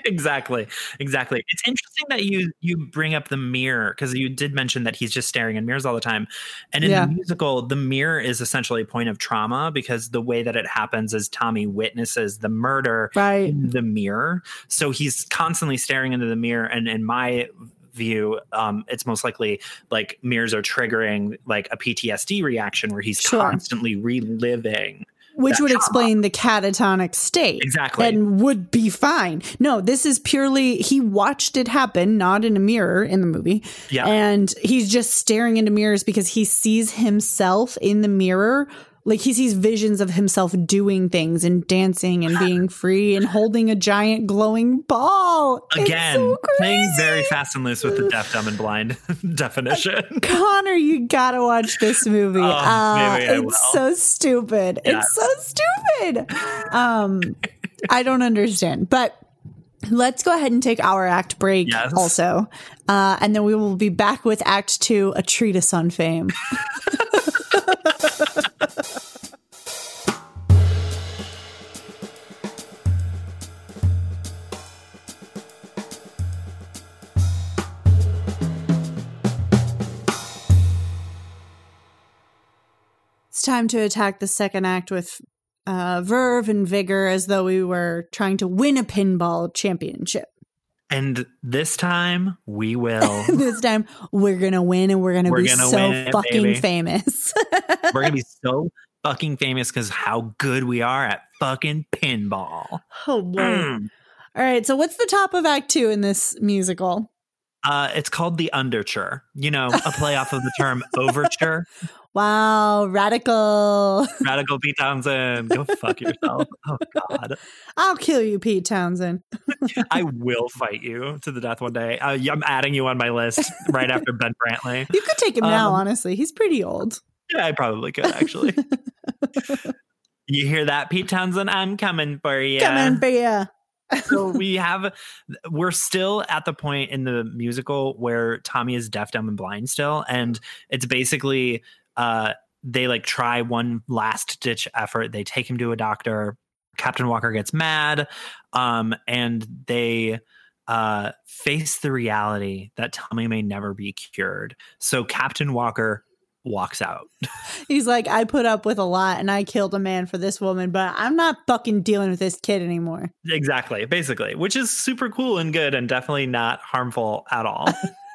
exactly exactly it's interesting that you you bring up the mirror because you did mention that he's just staring in mirrors all the time and in
Yeah.
the musical the mirror is essentially a point of trauma because the way that it happens is tommy witnesses the murder
right.
in the mirror so he's constantly staring into the mirror and in my view um it's most likely like mirrors are triggering like a ptsd reaction where he's
Sure.
constantly reliving
Which would
trauma.
explain the catatonic state.
exactly
And would be fine. No, this is purely he watched it happen, not in a mirror in the movie.
yeah
And he's just staring into mirrors because he sees himself in the mirror. Like he sees visions of himself doing things and dancing and being [LAUGHS] free and holding a giant glowing ball.
Again,
so
playing very fast and loose with the deaf, dumb, and blind [LAUGHS] definition. [LAUGHS]
Connor, you gotta watch this movie.
Oh,
uh,
maybe I
it's
will.
so stupid.
Yes.
It's so stupid. Um, I don't understand, but. Let's go ahead and take our act break
Yes.
also. Uh, and then we will be back with Act Two, A Treatise on Fame. Time to attack the second act with uh, verve and vigor as though we were trying to win a pinball championship.
And this time we will. [LAUGHS]
this time we're gonna win and we're gonna
We're
be
gonna
so
it,
fucking
baby.
famous. [LAUGHS]
we're gonna be [LAUGHS] so fucking famous because how good we are at fucking pinball.
oh boy.
Mm. [CLEARS THROAT]
All right, so what's the top of Act Two in this musical?
Uh, it's called the underture. You know, a play off of the term overture.
Wow, radical. [LAUGHS]
Radical Pete Townshend, go fuck yourself. Oh God,
I'll kill you, Pete Townshend. [LAUGHS]
I will fight you to the death one day. Uh, I'm adding you on my list right after Ben Brantley. [LAUGHS]
You could take him now,
Um,
honestly. He's pretty old.
Yeah, I probably could actually. you hear that, Pete Townshend? I'm coming for you.
Come on, Bea.
so we have we're still at the point in the musical where Tommy is deaf, dumb, and blind still, and it's basically uh they like try one last ditch effort. They take him to a doctor. Captain Walker gets mad, um, and they uh face the reality that Tommy may never be cured. So Captain Walker walks out. [LAUGHS]
He's like, I put up with a lot and I killed a man for this woman, but I'm not fucking dealing with this kid anymore.
Exactly, basically, which is super cool and good and definitely not harmful at all. [LAUGHS]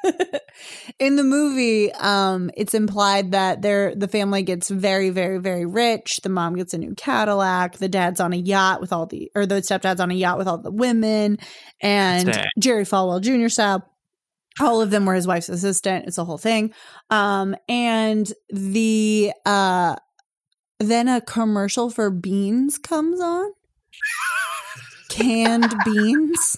In the movie, um, it's implied that their the family gets very, very, very rich. The mom gets a new Cadillac. The dad's on a yacht with all the, or the stepdad's on a yacht with all the women, and
Dang.
Jerry Falwell Jr. style. All of them were his wife's assistant. It's a whole thing. Um, and the uh, then a commercial for beans comes on. [LAUGHS] Canned beans.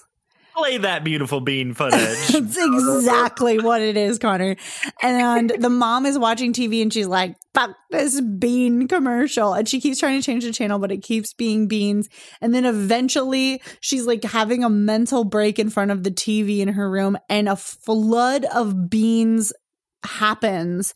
Play that beautiful bean footage. [LAUGHS]
That's exactly what it is, Connor. And the mom is watching TV and she's like, fuck this bean commercial. And she keeps trying to change the channel, but it keeps being beans. And then eventually she's like having a mental break in front of the TV in her room and a flood of beans happens.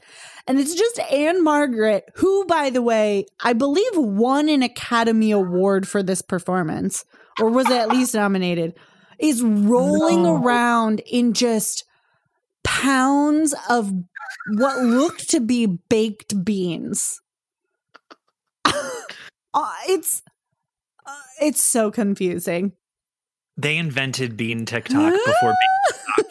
And it's just Ann-Margret, who, by the way, I believe won an Academy Award for this performance, or was at least nominated, is rolling
No.
around in just pounds of what looked to be baked beans. [LAUGHS] Uh, it's uh, it's so confusing.
they invented bean TikTok before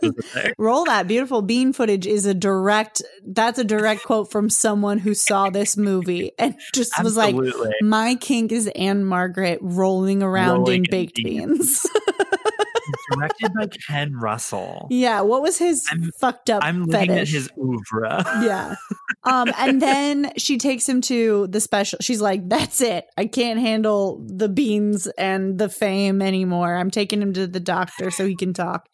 bean [LAUGHS] TikTok was.
Roll that beautiful bean footage is a direct that's a direct quote from someone who saw this movie and [LAUGHS] just was like my kink is Ann-Margret rolling around
Rolling
in
in
baked
beans.
beans.
Directed by Ken Russell.
Yeah, what was his
I'm-
fucked up
I'm looking
fetish?
at his oeuvre.
yeah. [LAUGHS] Um, and then she takes him to the special. She's like, "That's it. I can't handle the beans and the fame anymore. I'm taking him to the doctor so he can talk."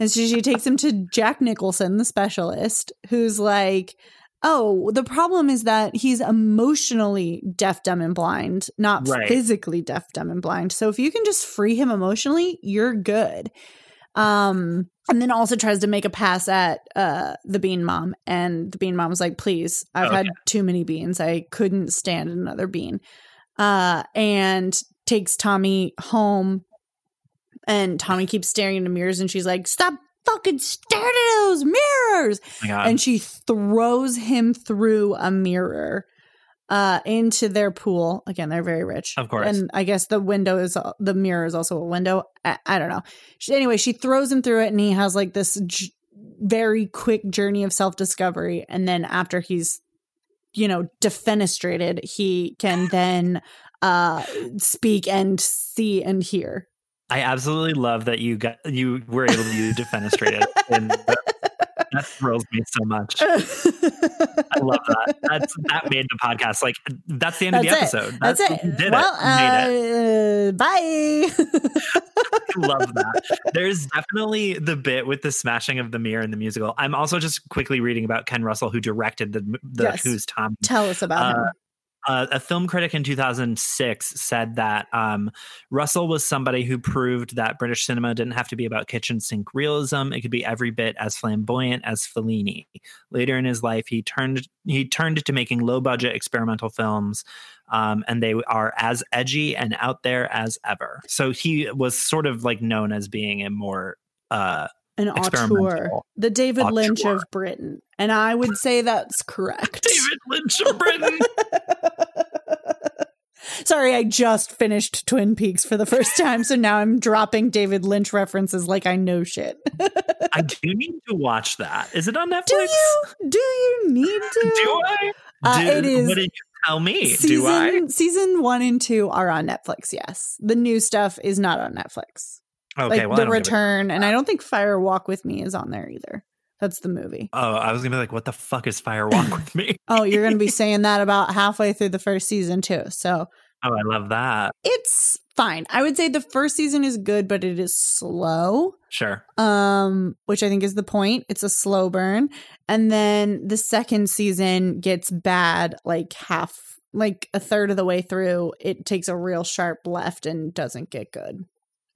And so she takes him to Jack Nicholson, the specialist, who's like, "Oh, the problem is that he's emotionally deaf, dumb, and blind, not
Right.
physically deaf, dumb, and blind. So if you can just free him emotionally, you're good." Um, and then also tries to make a pass at uh the bean mom and the bean mom was like please i've had too many beans i couldn't stand another bean uh and takes tommy home and tommy keeps staring into mirrors and she's like stop fucking staring at those mirrors.
Oh
and she throws him through a mirror uh into their pool. Again they're very rich.
Of course.
and i guess the window is the mirror is also a window. I, I don't know. She, anyway she throws him through it and he has like this j- very quick journey of self-discovery. And then after he's you know defenestrated he can then uh speak and see and hear
I absolutely love that you got you were able to use defenestrated. and that, that thrills me so much. [LAUGHS] I love that. That's that made the podcast like that's the end of the
it.
episode.
That's
you
it.
Did
well,
it. Made it.
uh, bye. [LAUGHS]
love that. There's definitely the bit with the smashing of the mirror in the musical. I'm also just quickly reading about Ken Russell, who directed the the
Yes.
Who's Tom.
Tell us about him.
Uh, a film critic in 2006 said that um, Russell was somebody who proved that British cinema didn't have to be about kitchen sink realism; it could be every bit as flamboyant as Fellini. Later in his life, he turned he turned to making low budget experimental films, um, and they are as edgy and out there as ever. So he was sort of like known as being a more uh,
An auteur, the David Lynch of Britain, and I would say that's correct. [LAUGHS]
David Lynch of Britain. [LAUGHS]
Sorry, I just finished Twin Peaks for the first time, so now I'm dropping David Lynch references like I know shit. [LAUGHS]
I do need to watch that. Is it on Netflix?
do you? Do you need to? [LAUGHS]
Do I?
Uh,
Do-
it is
What did you tell me?
season
do I?
season one and two are on Netflix. Yes, the new stuff is not on Netflix.
Okay,
like
well, I
the return, and I don't think Fire Walk with Me is on there either. That's the movie.
Oh, I was gonna be like, what the fuck is Fire Walk with me? [LAUGHS]
Oh, you're to be [LAUGHS] saying that about halfway through the first season too. So
Oh, I love that.
it's fine. I would say the first season is good, but it is slow.
Sure.
Um, which I think is the point. It's a slow burn. And then the second season gets bad like half like a third of the way through. It takes a real sharp left and doesn't get good.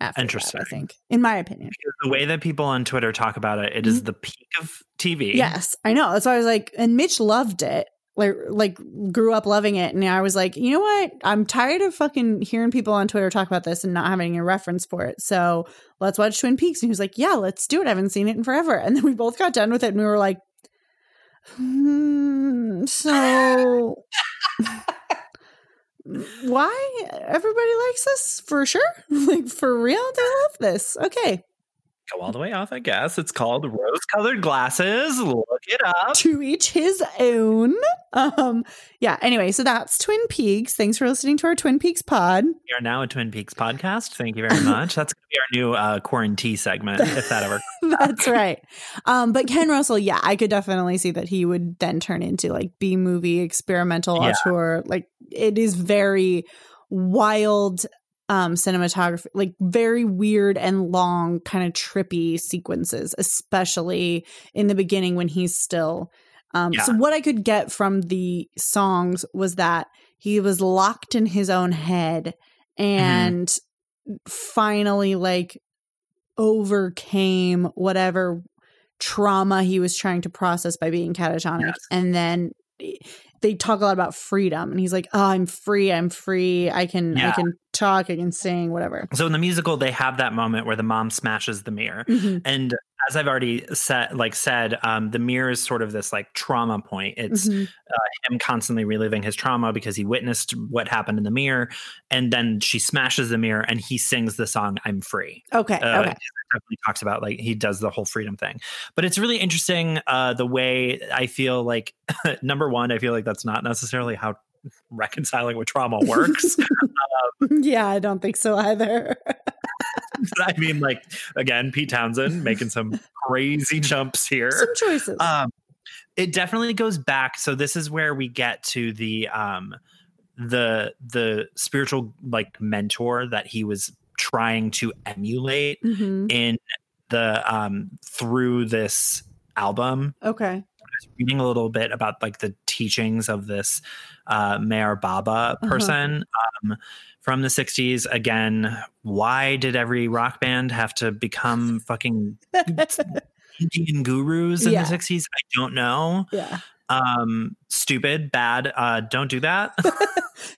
After that,
Interesting.
I think, in my opinion.
The way that people on Twitter talk about it, it is the peak of TV.
Mm-hmm. Yes, I know. That's why I was like, and Mitch loved it. Like, like grew up loving it, and I was like, you know what? I'm tired of fucking hearing people on Twitter talk about this and not having a reference for it. So let's watch Twin Peaks. And he was like, yeah, let's do it. I haven't seen it in forever. And then we both got done with it, and we were like, hmm, so [LAUGHS] [LAUGHS] why everybody likes this for sure? [LAUGHS] like for real, they love this. Okay,
Go all the way off, I guess. It's called Rose Colored Glasses. Look it up.
to each his own. Um, yeah. Anyway, so that's Twin Peaks. Thanks for listening to our Twin Peaks pod.
We are now a Twin Peaks podcast. [LAUGHS] Thank you very much. That's going to be our new uh, quarantine segment, if that ever. [LAUGHS]
that's right. Um, but Ken Russell, yeah, I could definitely see that he would then turn into like B movie experimental
Yeah.
auteur. Like it is very wild um cinematography like very weird and long kind of trippy sequences especially in the beginning when he's still um so what i could get from the songs was that he was locked in his own head and finally like overcame whatever trauma he was trying to process by being catatonic.
Yes.
and then they talk a lot about freedom and he's like oh i'm free i'm free i can i can talk and can sing whatever
So in the musical, they have that moment where the mom smashes the mirror.
Mhm.
And as I've already said, like said, um, the mirror is sort of this like trauma point. It's
Mhm.
him constantly reliving his trauma because he witnessed what happened in the mirror, and then she smashes the mirror, and he sings the song "I'm Free."
okay
Uh,
okay
definitely talks about like he does the whole freedom thing, but it's really interesting uh, the way I feel like [LAUGHS] number one, I feel like that's not necessarily how reconciling with trauma works. [LAUGHS] [LAUGHS]
yeah i don't think so either [LAUGHS]
I mean, like again, Pete Townshend making some crazy jumps here.
Some choices.
Um, it definitely goes back. So this is where we get to the um, the the spiritual like mentor that he was trying to emulate
Mhm.
in the um through this album
Okay.
I was reading a little bit about like the teachings of this uh Meher Baba
Uh-huh.
person um from the 60s again why did every rock band have to become [LAUGHS] fucking Indian gurus in
Yeah.
the 60s I don't know
yeah.
um stupid bad uh don't do that [LAUGHS]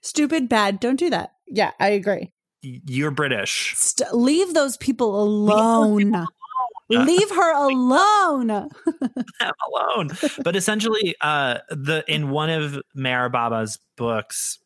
Stupid, bad. Don't do that. Yeah, I agree.
you're British
St- leave those people alone. Leave her [LAUGHS] alone. [LAUGHS]
alone. But essentially, uh, the in one of Meher Baba's books,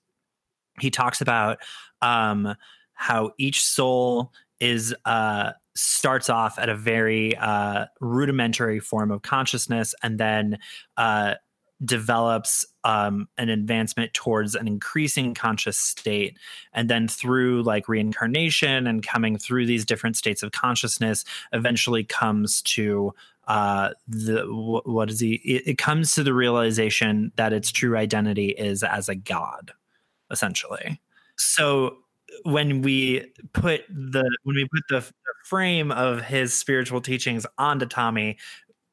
he talks about um, how each soul is uh, starts off at a very uh, rudimentary form of consciousness, and then uh, develops um, an advancement towards an increasing conscious state. And then through like reincarnation and coming through these different states of consciousness eventually comes to uh the wh- what is he it, it comes to the realization that its true identity is as a god essentially. So when we put the when we put the frame of his spiritual teachings onto tommy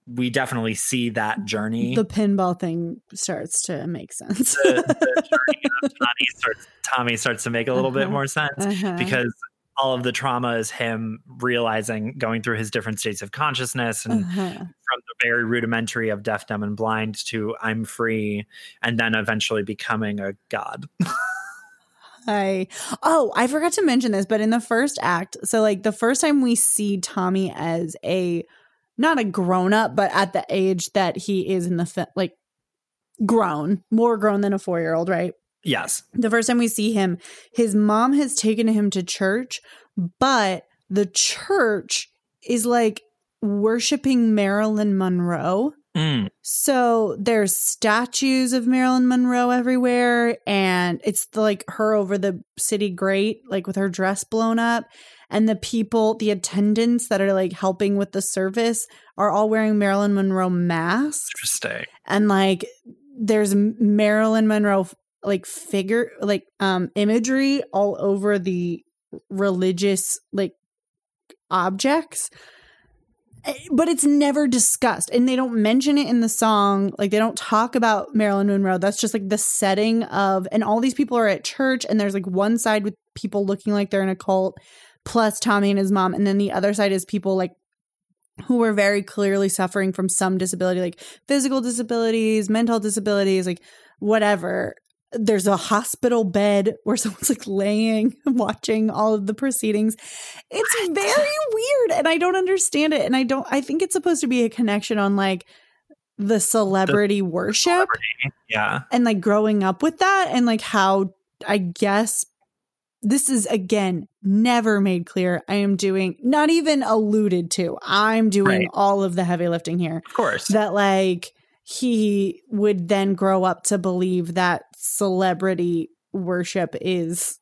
we definitely see that journey
The pinball thing starts to make sense.
the, the [LAUGHS] journey of Tommy starts, Tommy starts to make a little bit
Uh-huh.
more sense
Uh-huh.
because all of the trauma is him realizing going through his different states of consciousness and
Uh-huh.
from the very rudimentary of deaf, dumb, and blind to I'm free, and then eventually becoming a god. [LAUGHS]
I oh, I forgot to mention this, but in the first act, so like the first time we see Tommy as a not a grown up, but at the age that he is in the fi- like grown, more grown than a four year old, right?
yes.
The first time we see him, his mom has taken him to church, but the church is like worshiping Marilyn Monroe.
Mm,
So there's statues of Marilyn Monroe everywhere, and it's the, like her over the city grate, like with her dress blown up. And the people, the attendants that are like helping with the service are all wearing Marilyn Monroe masks.
interesting.
And like there's Marilyn Monroe like figure, like um imagery all over the religious like objects. Eh, but it's never discussed. And they don't mention it in the song. Like they don't talk about marilyn monroe. That's just like the setting of and all these people are at church and there's like one side with people looking like they're in a cult plus tommy and his mom. And then the other side is people like who are very clearly suffering from some disability like physical disabilities mental disabilities like whatever. There's a hospital bed where [LAUGHS] someone's like laying watching all of the proceedings. It's very weird and i don't understand it. And i don't i think it's supposed to be a connection on like the celebrity worship
Yeah.
and like growing up with that and like how i guess this is again never made clear i am doing not even alluded to i'm doing
Right.
all of the heavy lifting here
Of course.
that like he would then grow up to believe that celebrity worship is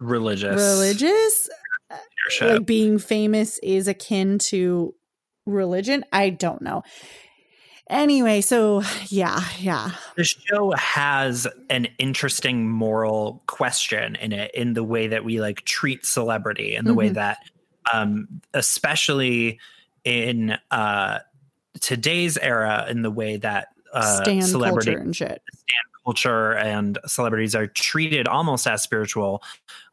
religious.
religious
leadership.
Uh, like being famous is akin to religion i don't know anyway so yeah yeah
the show has an interesting moral question in it in the way that we like treat celebrity and the way
Mhm.
that um especially in uh today's era in the way that uh
stand
celebrity
culture and shit
culture and celebrities are treated almost as spiritual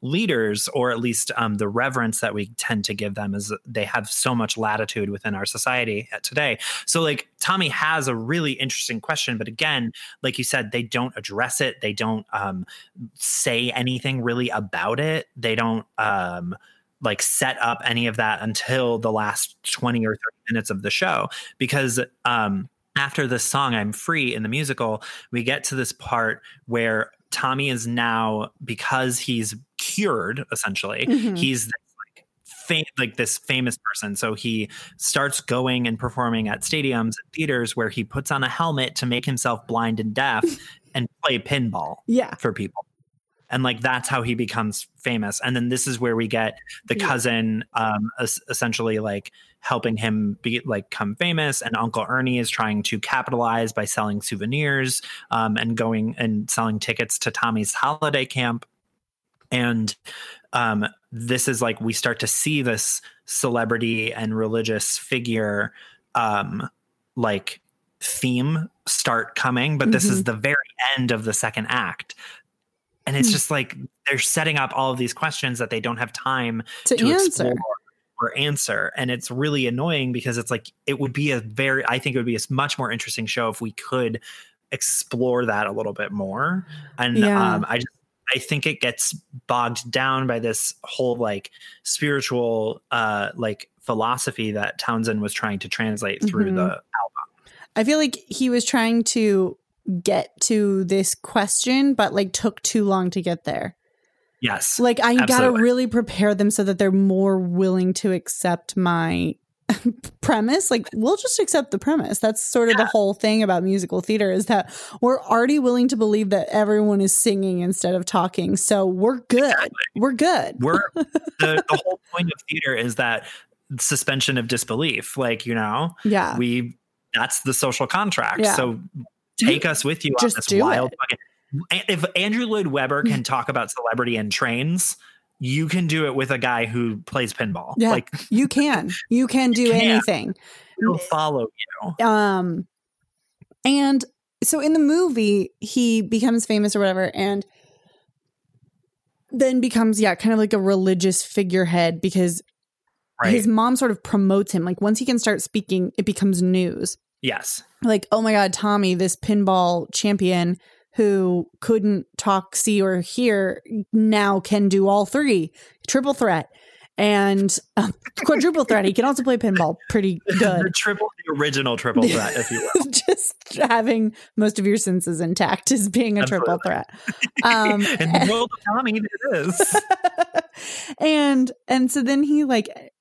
leaders, or at least um, the reverence that we tend to give them is they have so much latitude within our society today. So, like, Tommy has a really interesting question, but again, like you said, they don't address it. They don't um, say anything really about it. They don't. Um, like set up any of that until the last 20 or 30 minutes of the show because um after the song I'm Free in the musical, we get to this part where Tommy is now because he's cured essentially.
Mhm.
He's like fam- like this famous person. So he starts going and performing at stadiums and theaters where he puts on a helmet to make himself blind and deaf [LAUGHS] and play pinball
yeah
for people. And like that's how he becomes famous. And then this is where we get the
Yeah.
cousin um es- essentially like helping him be like come famous. And uncle ernie is trying to capitalize by selling souvenirs um and going and selling tickets to tommy's holiday camp. And um this is like we start to see this celebrity and religious figure um like theme start coming. But this is the very end of the second act and it's
Hmm.
just like they're setting up all of these questions that they don't have time
to,
to
answer.
explore or answer and it's really annoying because it's like it would be a very i think it would be a much more interesting show if we could explore that a little bit more and
Yeah.
um i just i think it gets bogged down by this whole like spiritual uh like philosophy that townshend was trying to translate through
Mhm.
the album.
I feel like he was trying to get to this question, but like took too long to get there.
yes
Like I gotta really prepare them so that they're more willing to accept my [LAUGHS] premise. Like we'll just accept the premise. That's sort of the whole thing about musical theater is that we're already willing to believe that everyone is singing instead of talking. So we're good. We're good.
we're [LAUGHS] the, the whole point of theater is that suspension of disbelief like you know
Yeah.
we that's the social contract
Yeah.
so take us with you
just
on this
do
wild fucking if andrew lloyd webber can [LAUGHS] talk about celebrity and trains you can do it with a guy who plays pinball
Yeah.
like
You can. You can do
can.
anything.
he'll follow you
Um and so in the movie he becomes famous or whatever and then becomes yeah, kind of like a religious figurehead because
right
his mom sort of promotes him. Like once he can start speaking, it becomes news.
Yes
Like, oh my god, Tommy, this pinball champion who couldn't talk, see or hear now can do all three. Triple threat. And um, [LAUGHS] quadruple threat. He can also play pinball pretty [LAUGHS] good.
the triple the original triple threat if you will [LAUGHS]
just having most of your senses intact is being a triple threat. Um,
in the world of tommy it is
and and so then he like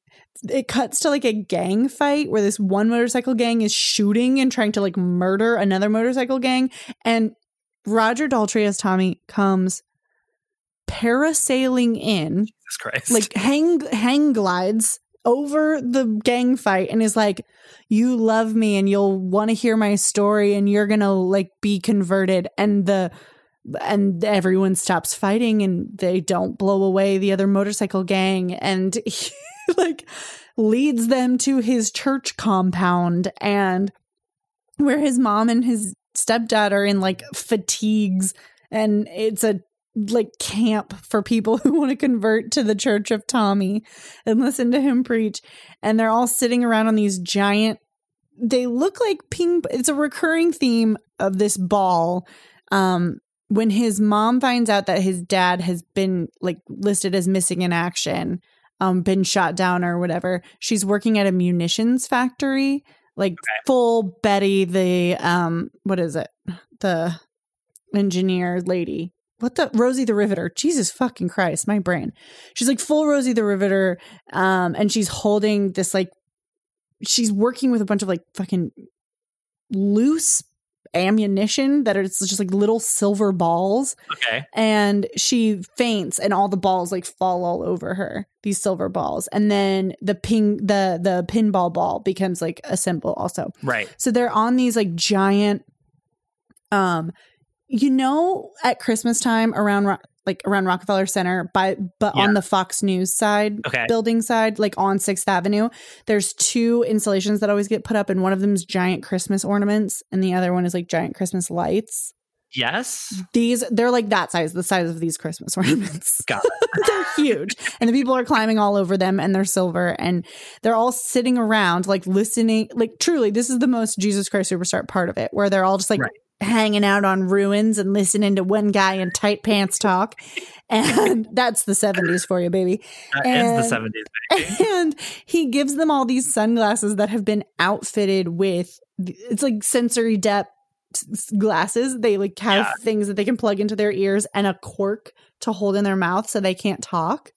it cuts to like a gang fight where this one motorcycle gang is shooting and trying to like murder another motorcycle gang and Roger Daltrey as Tommy comes parasailing in
jesus christ.
like hang hang glides over the gang fight and is like you love me and you'll want to hear my story and you're gonna like be converted and the and everyone stops fighting and they don't blow away the other motorcycle gang and [LAUGHS] he [LAUGHS] like leads them to his church compound and where his mom and his stepdad are in like fatigues. And it's a like camp for people [LAUGHS] who want to convert to the church of Tommy and listen to him preach. And they're all sitting around on these giant they look like ping it's a recurring theme of this ball um when his mom finds out that his dad has been like listed as missing in action um been shot down or whatever she's working at a munitions factory like full betty the um what is it the engineer lady what the Rosie the Riveter? Jesus fucking Christ, my brain. She's like full Rosie the Riveter, um, and she's holding this like she's working with a bunch of like fucking loose ammunition that is just like little silver balls,
okay
and she faints, and all the balls like fall all over her. These silver balls, and then the ping the the pinball ball becomes like a symbol also.
right
So they're on these like giant um you know at Christmas time around Ro- like around Rockefeller Center by but
Yeah.
on the Fox News side
okay
building side like on 6th Avenue there's two installations that always get put up and one of them is giant Christmas ornaments and the other one is like giant Christmas lights.
yes
These they're like that size the size of these Christmas [LAUGHS] ornaments.
got [LAUGHS]
they're huge and the people are climbing all over them and they're silver and they're all sitting around like listening like truly this is the most jesus christ superstar part of it where they're all just like
Right.
Hanging out on ruins and listening to one guy in tight pants talk and [LAUGHS] that's the 70s for you baby
That is the
And-
70s baby.
and he gives them all these sunglasses that have been outfitted with it's like sensory depth glasses they like have
Yeah.
things that they can plug into their ears and a cork to hold in their mouth so they can't talk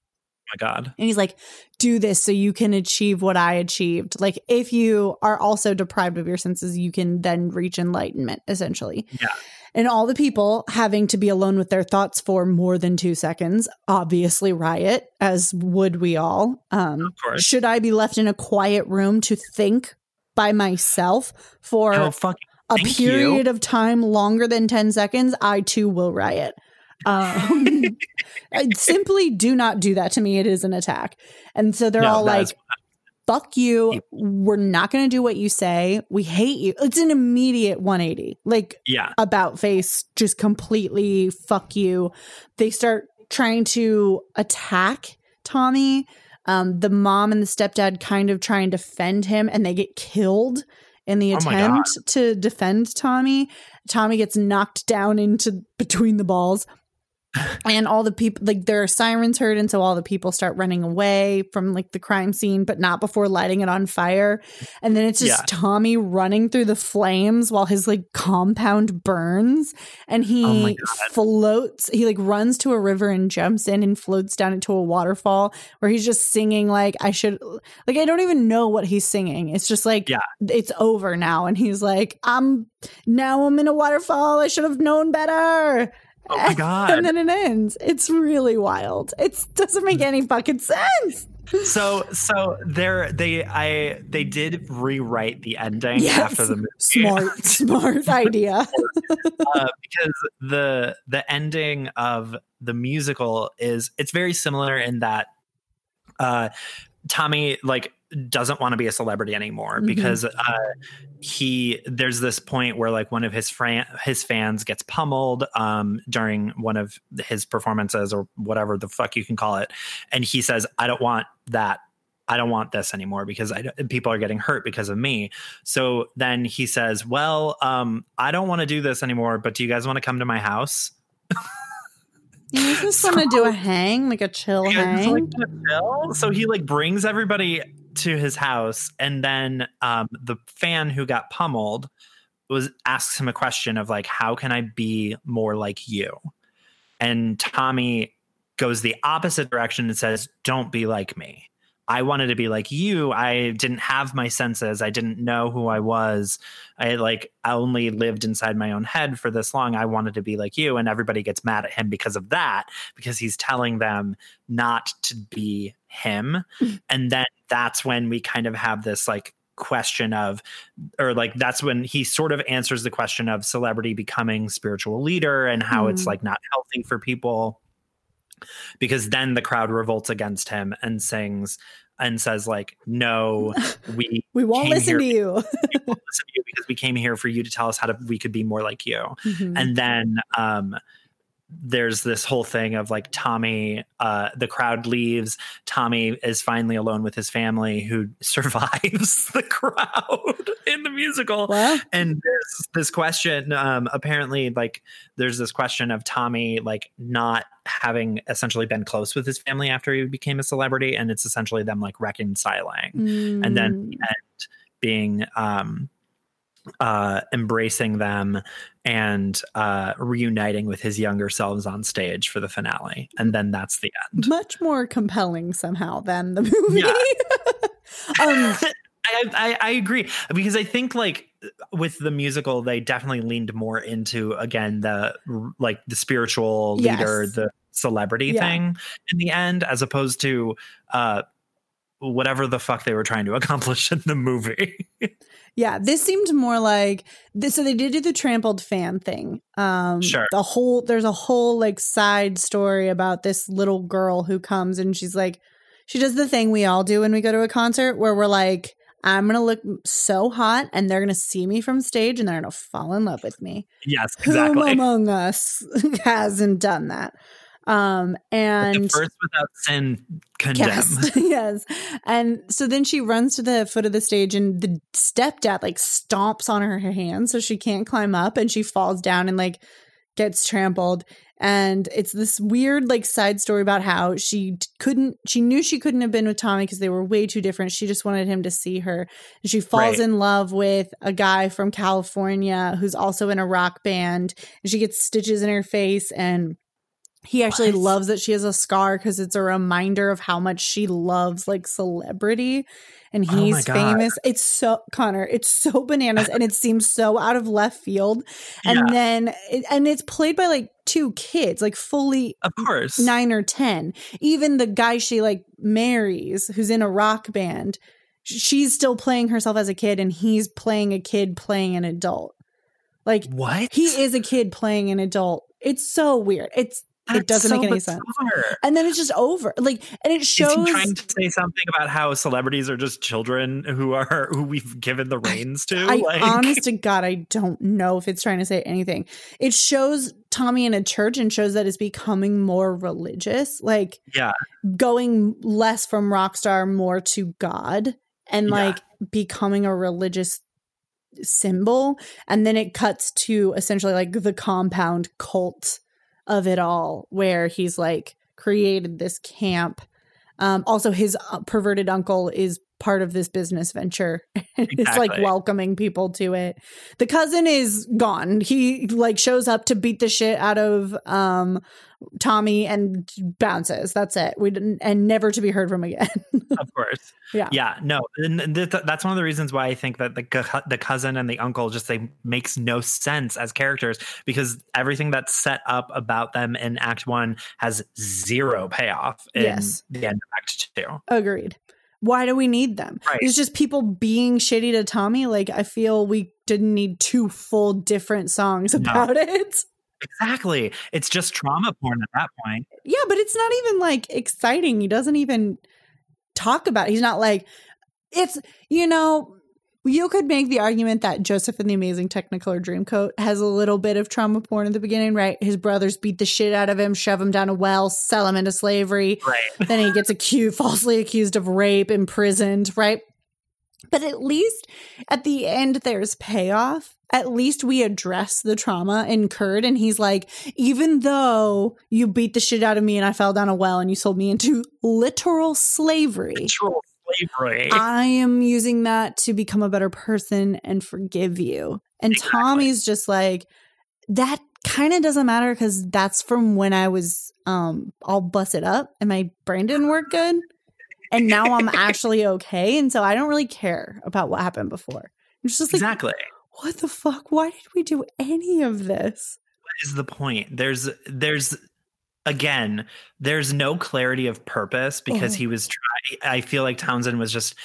my god
and he's like do this so you can achieve what i achieved like if you are also deprived of your senses you can then reach enlightenment essentially
Yeah.
and all the people having to be alone with their thoughts for more than two seconds obviously riot as would we all um
Of course.
should i be left in a quiet room to think by myself for
Oh,
a
thank you.
period of time longer than 10 seconds i too will riot um [LAUGHS] simply do not do that. To me it is an attack. And so they're
No,
all like
is-
fuck you. We're not going to do what you say. We hate you. It's an immediate 180 like
yeah.
about face just completely fuck you. They start trying to attack tommy. Um, the mom and the stepdad kind of try and defend him and they get killed in the
Oh
attempt to defend tommy. Tommy gets knocked down into between the balls and all the people like there are sirens heard and so all the people start running away from like the crime scene but not before lighting it on fire and then it's just
Yeah.
tommy running through the flames while his like compound burns and
Oh
he
God.
floats he like runs to a river and jumps in and floats down into a waterfall where he's just singing like i should like i don't even know what he's singing it's just like
Yeah.
it's over now and he's like i'm now i'm in a waterfall i should have known better
Oh my [LAUGHS] god.
and then it ends. It's really wild. It doesn't make any fucking sense.
so so there they I they did rewrite the ending
Yes.
after the movie.
Smart, [LAUGHS] smart idea.
uh, because the the ending of the musical is it's very similar in that uh Tommy like doesn't want to be a celebrity anymore
Mhm.
because uh he there's this point where like one of his fran- his fans gets pummeled um during one of his performances or whatever the fuck you can call it and he says I don't want that I don't want this anymore because I, people are getting hurt because of me. So then he says, "Well, um, I don't want to do this anymore, but do you guys want to come to my house?"
You just [LAUGHS] want to do a hang, like a chill
guys
hang.
like to chill? So he like brings everybody to his house, and then um, the fan who got pummeled was asks him a question of like, "How can I be more like you?" And Tommy goes the opposite direction and says, "Don't be like me." I wanted to be like you. I didn't have my senses. I didn't know who I was. I like I only lived inside my own head for this long. I wanted to be like you and everybody gets mad at him because of that because he's telling them not to be him. [LAUGHS] and then that's when we kind of have this like question of or like that's when he sort of answers the question of celebrity becoming spiritual leader and how it's
Mm.
like not healthy for people because then the crowd revolts against him and sings and says like no [LAUGHS] we
we won't listen to you. [LAUGHS]
won't listen to you because we came here for you to tell us how to we could be more like you
Mhm.
and then um there's this whole thing of like Tommy, uh, the crowd leaves. Tommy is finally alone with his family, who [LAUGHS] survives the crowd [LAUGHS] in the musical.
Well,
and there's this question um apparently like there's this question of tommy like not having essentially been close with his family after he became a celebrity and it's essentially them like reconciling. And then
mm,
the end being um uh embracing them and uh reuniting with his younger selves on stage for the finale and then that's the end
much more compelling somehow than the movie. [LAUGHS] um, [LAUGHS]
I, I I agree because I think like with the musical they definitely leaned more into again the like the spiritual leader
Yes.
the celebrity
Yeah.
thing in the end as opposed to uh whatever the fuck they were trying to accomplish [LAUGHS] in the movie.
Yeah, this seemed more like this. So they did do the trampled fan thing. Um,
Sure.
The whole there's a whole like side story about this little girl who comes and she's like, she does the thing we all do when we go to a concert where we're like, I'm gonna look so hot and they're gonna see me from stage and they're gonna fall in love with me.
yes,
Who
exactly.
among us [LAUGHS] hasn't done that? Um, and
the first without sin condemn.
Yes, [LAUGHS] yes. And so then she runs to the foot of the stage, and the stepdad like stomps on her hand so she can't climb up, and she falls down and like gets trampled. And it's this weird like side story about how she couldn't, she knew she couldn't have been with Tommy because they were way too different. She just wanted him to see her. And she falls
Right.
in love with a guy from California who's also in a rock band. And she gets stitches in her face and He actually
What?
loves that she has a scar because it's a reminder of how much she loves like celebrity and
Oh
he's
God.
famous. It's so Connor, it's so bananas and it seems so out of left field. And
Yeah.
then it, and it's played by like two kids, like fully
Of course.
nine or ten. Even the guy she like marries, who's in a rock band, she's still playing herself as a kid, and he's playing a kid playing an adult. Like
What?
he is a kid playing an adult. It's so weird. It's it doesn't make
so
any sense. and then it's just over. Like and it shows.
he trying to say something about how celebrities are just children who are who we've given the reins to?
I
like,
honest to God, I don't know if it's trying to say anything. It shows Tommy in a church and shows that it's becoming more religious. Like
yeah,
going less from rock star more to God and
Yeah.
like becoming a religious symbol. And then it cuts to essentially like the compound cult of it all, where he's like created this camp. Um, also, his uh, perverted uncle is part of this business venture. and [LAUGHS] It's like welcoming people to it. The cousin is gone. He like shows up to beat the shit out of um Tommy and bounces. That's it. We didn't and never to be heard from again. [LAUGHS]
of course.
Yeah.
yeah. No, and and th- that's one of the reasons why I think that the co- the cousin and the uncle just they makes no sense as characters because everything that's set up about them in Act One has zero payoff in
Yes.
the end of Act Two.
Agreed. Why do we need them?
Right.
It's just people being shitty to Tommy. Like I feel we didn't need two full different songs
No.
about it.
Exactly. It's just trauma porn at that point.
Yeah, but it's not even like exciting. He doesn't even talk about it. He's not like it's you know, you could make the argument that Joseph and the Amazing Technicolor Dreamcoat has a little bit of trauma porn at the beginning, right? His brothers beat the shit out of him, shove him down a well, sell him into slavery.
Right. [LAUGHS]
then he gets accused, falsely accused of rape, imprisoned, right? But at least at the end, there's payoff. At least we address the trauma incurred. And he's like, even though you beat the shit out of me and I fell down a well and you sold me into literal slavery,
Literal slavery.
I am using that to become a better person and forgive you. And
Exactly.
Tommy's just like, that kind of doesn't matter because that's from when I was um all busted up and my brain didn't work good. And now I'm [LAUGHS] actually okay. And so I don't really care about what happened before. It's just like,
exactly.
what the fuck? Why did we do any of this?
What is the point there's there's again there's no clarity of purpose because
Oh.
he was trying i feel like townshend was just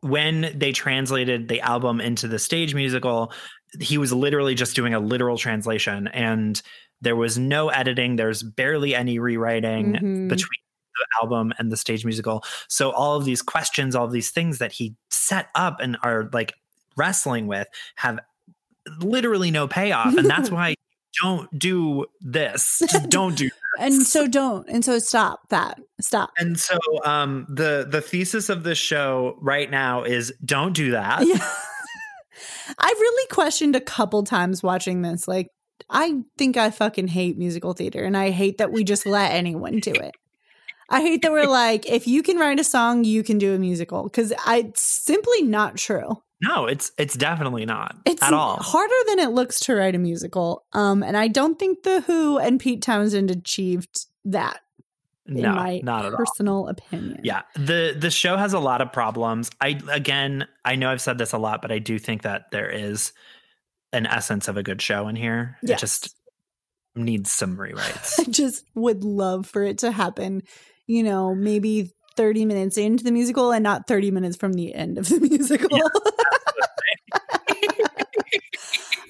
when they translated the album into the stage musical he was literally just doing a literal translation and there was no editing there's barely any rewriting
Mhm.
between the album and the stage musical so all of these questions all of these things that he set up and are like wrestling with have literally no payoff and that's [LAUGHS] why don't do this just don't do [LAUGHS]
And so don't. And so stop that. Stop.
and so um the the thesis of this show right now is don't do that
Yeah. [LAUGHS] I've really questioned a couple times watching this. Like, I think I fucking hate musical theater and I hate that we just let anyone do it. I hate that we're like, if you can write a song, you can do a musical because it's simply not true.
No it's it's definitely not
It's
at all
harder than it looks to write a musical. Um, and I don't think The Who and Pete Townshend achieved that, in
no
my
not at all
personal opinion.
yeah the the show has a lot of problems i again i know i've said this a lot but i do think that there is an essence of a good show in here
Yes.
it just needs some rewrites [LAUGHS]
I just would love for it to happen, you know, maybe 30 minutes into the musical and not 30 minutes from the end of the [LAUGHS] musical.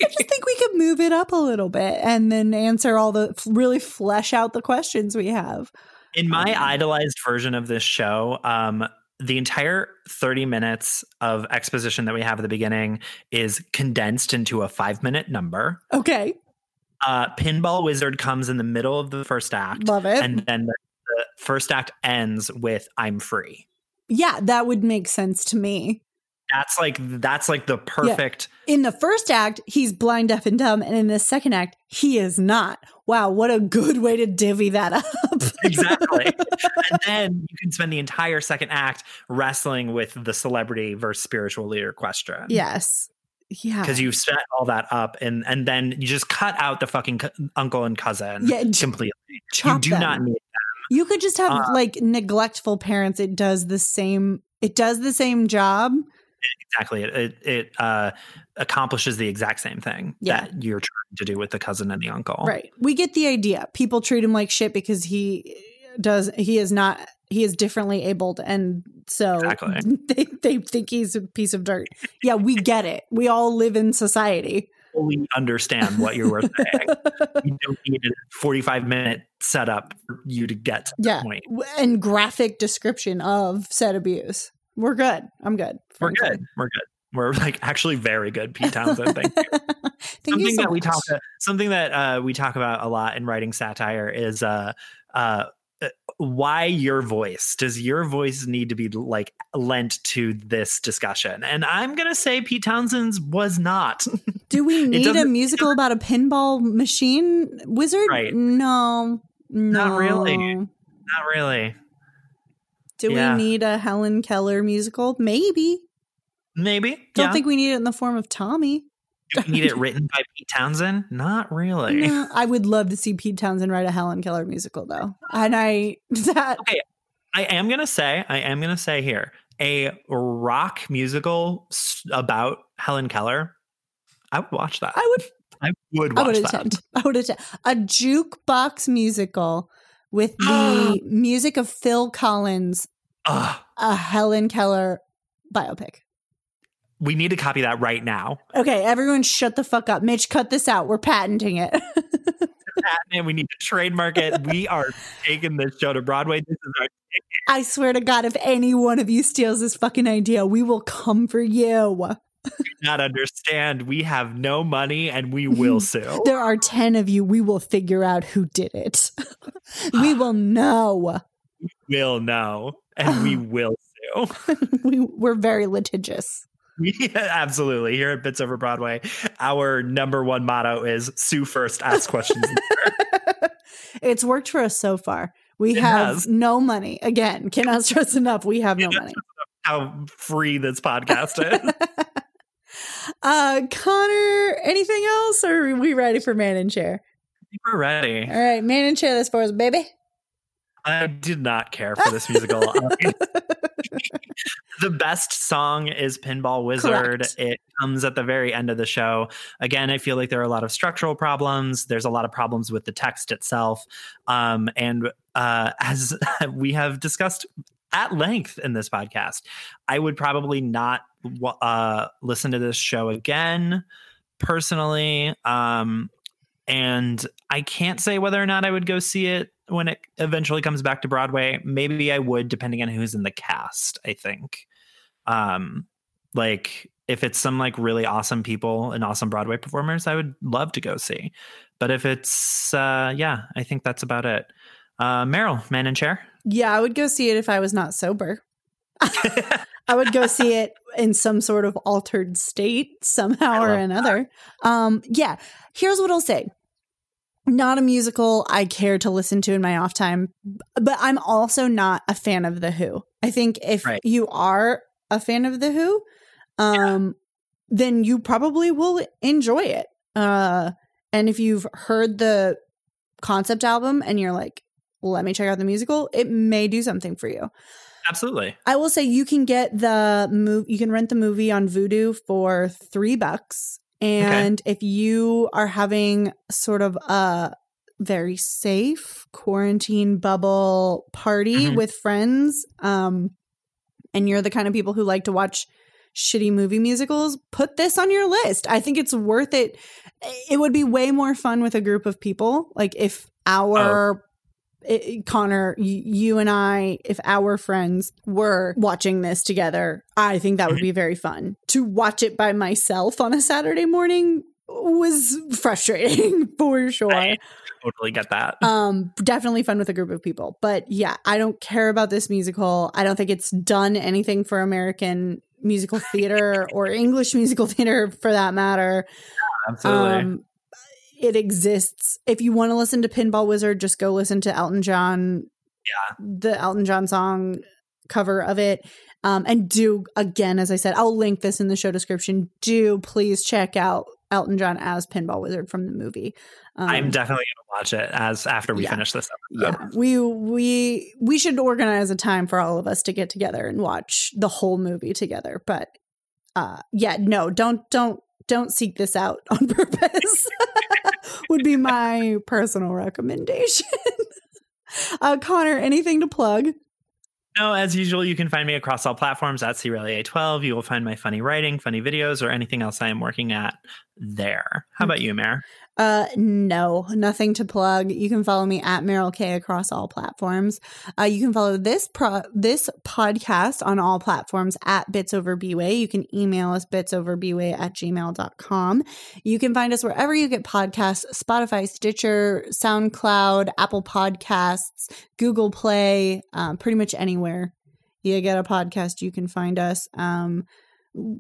I just think we could move it up a little bit and then answer all the really flesh out the questions we have.
In my
Um,
idolized version of this show, um, the entire 30 minutes of exposition that we have at the beginning is condensed into a five minute number.
Okay,
Uh, Pinball Wizard comes in the middle of the first act,
love it.
and then the, the first act ends with I'm free.
yeah, that would make sense to me.
That's like that's like the perfect
In the first act, he's blind, deaf, and dumb, and in the second act, he is not. Wow, what a good way to divvy that up. [LAUGHS]
exactly. and then you can spend the entire second act wrestling with the celebrity versus spiritual leader question.
Yes. Yeah.
because you've set all that up and and then you just cut out the fucking co- uncle and cousin
Yeah,
completely.
Chop
you do
them.
not need
You could just have
Uh,
like neglectful parents. It does the same. It does the same job.
exactly it it, it uh, accomplishes the exact same thing
Yeah.
that you're trying to do with the cousin and the uncle.
Right. We get the idea. People treat him like shit because he does. He is not. He is differently abled, and so
Exactly. [LAUGHS]
they they think he's a piece of dirt. Yeah, we get it. We all live in society.
Fully understand what you were saying. you don't need a 45 minute setup for you to get to
yeah,
that point.
And graphic description of said abuse. We're good. I'm good.
We're good. We're good. We're like actually very good, Pete Townshend. Thank you. [LAUGHS]
Thank you
something
so
that we talk something that uh, we talk about a lot in writing satire is uh, uh, Uh, why your voice does your voice need to be like lent to this discussion and i'm gonna say pete townshend's was not
Do we [LAUGHS] need a musical about a pinball machine wizard?
Right.
No. No.
Not really. not really
Do
Yeah.
we need a Helen Keller musical? Maybe.
maybe
Don't
yeah.
think we need it in the form of Tommy.
Do we need it written by pete townshend not really
No, I would love to see Pete Townshend write a Helen Keller musical though. And I [LAUGHS] that
i am gonna say i am gonna say here a rock musical about helen keller i would watch that
I would
i would
I
watch
would
that
attend. [LAUGHS] I would attend. A jukebox musical with the [GASPS] music of Phil Collins,
Ugh.
a Helen Keller biopic.
We need to copy that right now.
Okay, everyone shut the fuck up. Mitch, cut this out. We're patenting it.
And we need to trademark it. We are [LAUGHS] taking this show to Broadway. This is our
I swear to God, if any one of you steals this fucking idea, we will come for you.
Do not understand. We have no money and we [LAUGHS] will sue.
There are 10 of you. We will figure out who did it. [LAUGHS] we will know.
We will know and we [SIGHS] will sue.
we, we're very litigious. [LAUGHS]
We, absolutely. Here at Bits Over Broadway, our number one motto is sue first, ask questions. [LAUGHS]
it's worked for us so far. We
It
have
has.
no money. Again, cannot stress enough. We have no money.
How free this podcast is. [LAUGHS]
uh, Connor, anything else? Or are we ready for man and chair?
We're ready.
All right, man and chair this for us, baby.
I did not care for this musical. The best song is Pinball Wizard.
Correct.
It comes at the very end of the show. Again, I feel like there are a lot of structural problems. There's a lot of problems with the text itself. Um, and uh, as [LAUGHS] we have discussed at length in this podcast, I would probably not uh, listen to this show again personally. Um, and I can't say whether or not I would go see it when it eventually comes back to Broadway. Maybe I would, depending on who's in the cast. I think, um, like if it's some like really awesome people and awesome Broadway performers, I would love to go see. But if it's, uh, yeah, I think that's about it. Uh, Meryl, man in chair.
Yeah, I would go see it if I was not sober. [LAUGHS] I would go see [LAUGHS] it in some sort of altered state somehow or another. Um, yeah, here's what I'll say. Not a musical I care to listen to in my off time, but I'm also not a fan of The Who. I think if
Right.
you are a fan of The Who, um, then you probably will enjoy it. Uh, and if you've heard the concept album and you're like, let me check out the musical, it may do something for you.
Absolutely.
I will say you can get the move. You can rent the movie on Vudu for three bucks, and if you are having sort of a very safe quarantine bubble party
Mhm.
with friends, um, and you're the kind of people who like to watch shitty movie musicals, put this on your list. I think it's worth it. It would be way more fun with a group of people. Like if our it, Connor, y- you and I, if our friends were watching this together, I think that would be very fun. To watch it by myself on a Saturday morning was frustrating [LAUGHS] for sure.
I totally get that.
Um, definitely fun with a group of people. But yeah, I don't care about this musical. I don't think it's done anything for American musical theater or English musical theater for that matter. [LAUGHS]
Absolutely.
Um, it exists. If you want to listen to Pinball Wizard, just go listen to Elton John.
Yeah.
The Elton John song cover of it. Um, and do again, as I said, I'll link this in the show description. Do please check out Elton John as Pinball Wizard from the movie.
Um, I'm definitely going to watch it as after we
yeah,
finish this episode.
Yeah, we we we should organize a time for all of us to get together and watch the whole movie together. But uh, yeah, no, don't don't don't seek this out [LAUGHS] on purpose. [LAUGHS] Would be my personal recommendation. [LAUGHS] uh, Connor, anything to plug?
No, as usual, you can find me across all platforms at CRelia12. You will find my funny writing, funny videos, or anything else I am working at there. How about you, Mare?
Uh, no, nothing to plug. You can follow me at Meryl K across all platforms. Uh, you can follow this pro- this podcast on all platforms at Bits Over Bway. You can email us bitsoverbway at gmail.com. You can find us wherever you get podcasts, Spotify, Stitcher, SoundCloud, Apple Podcasts, Google Play, um, pretty much anywhere you get a podcast, you can find us. Um,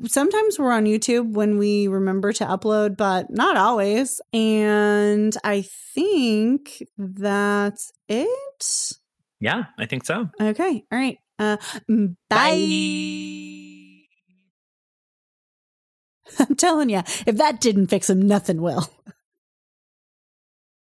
sometimes we're on YouTube when we remember to upload, but not always. And I think that's it.
Yeah, I think so.
Okay. All right. Uh, bye. bye. [LAUGHS] I'm telling you, if that didn't fix him, nothing will. [LAUGHS]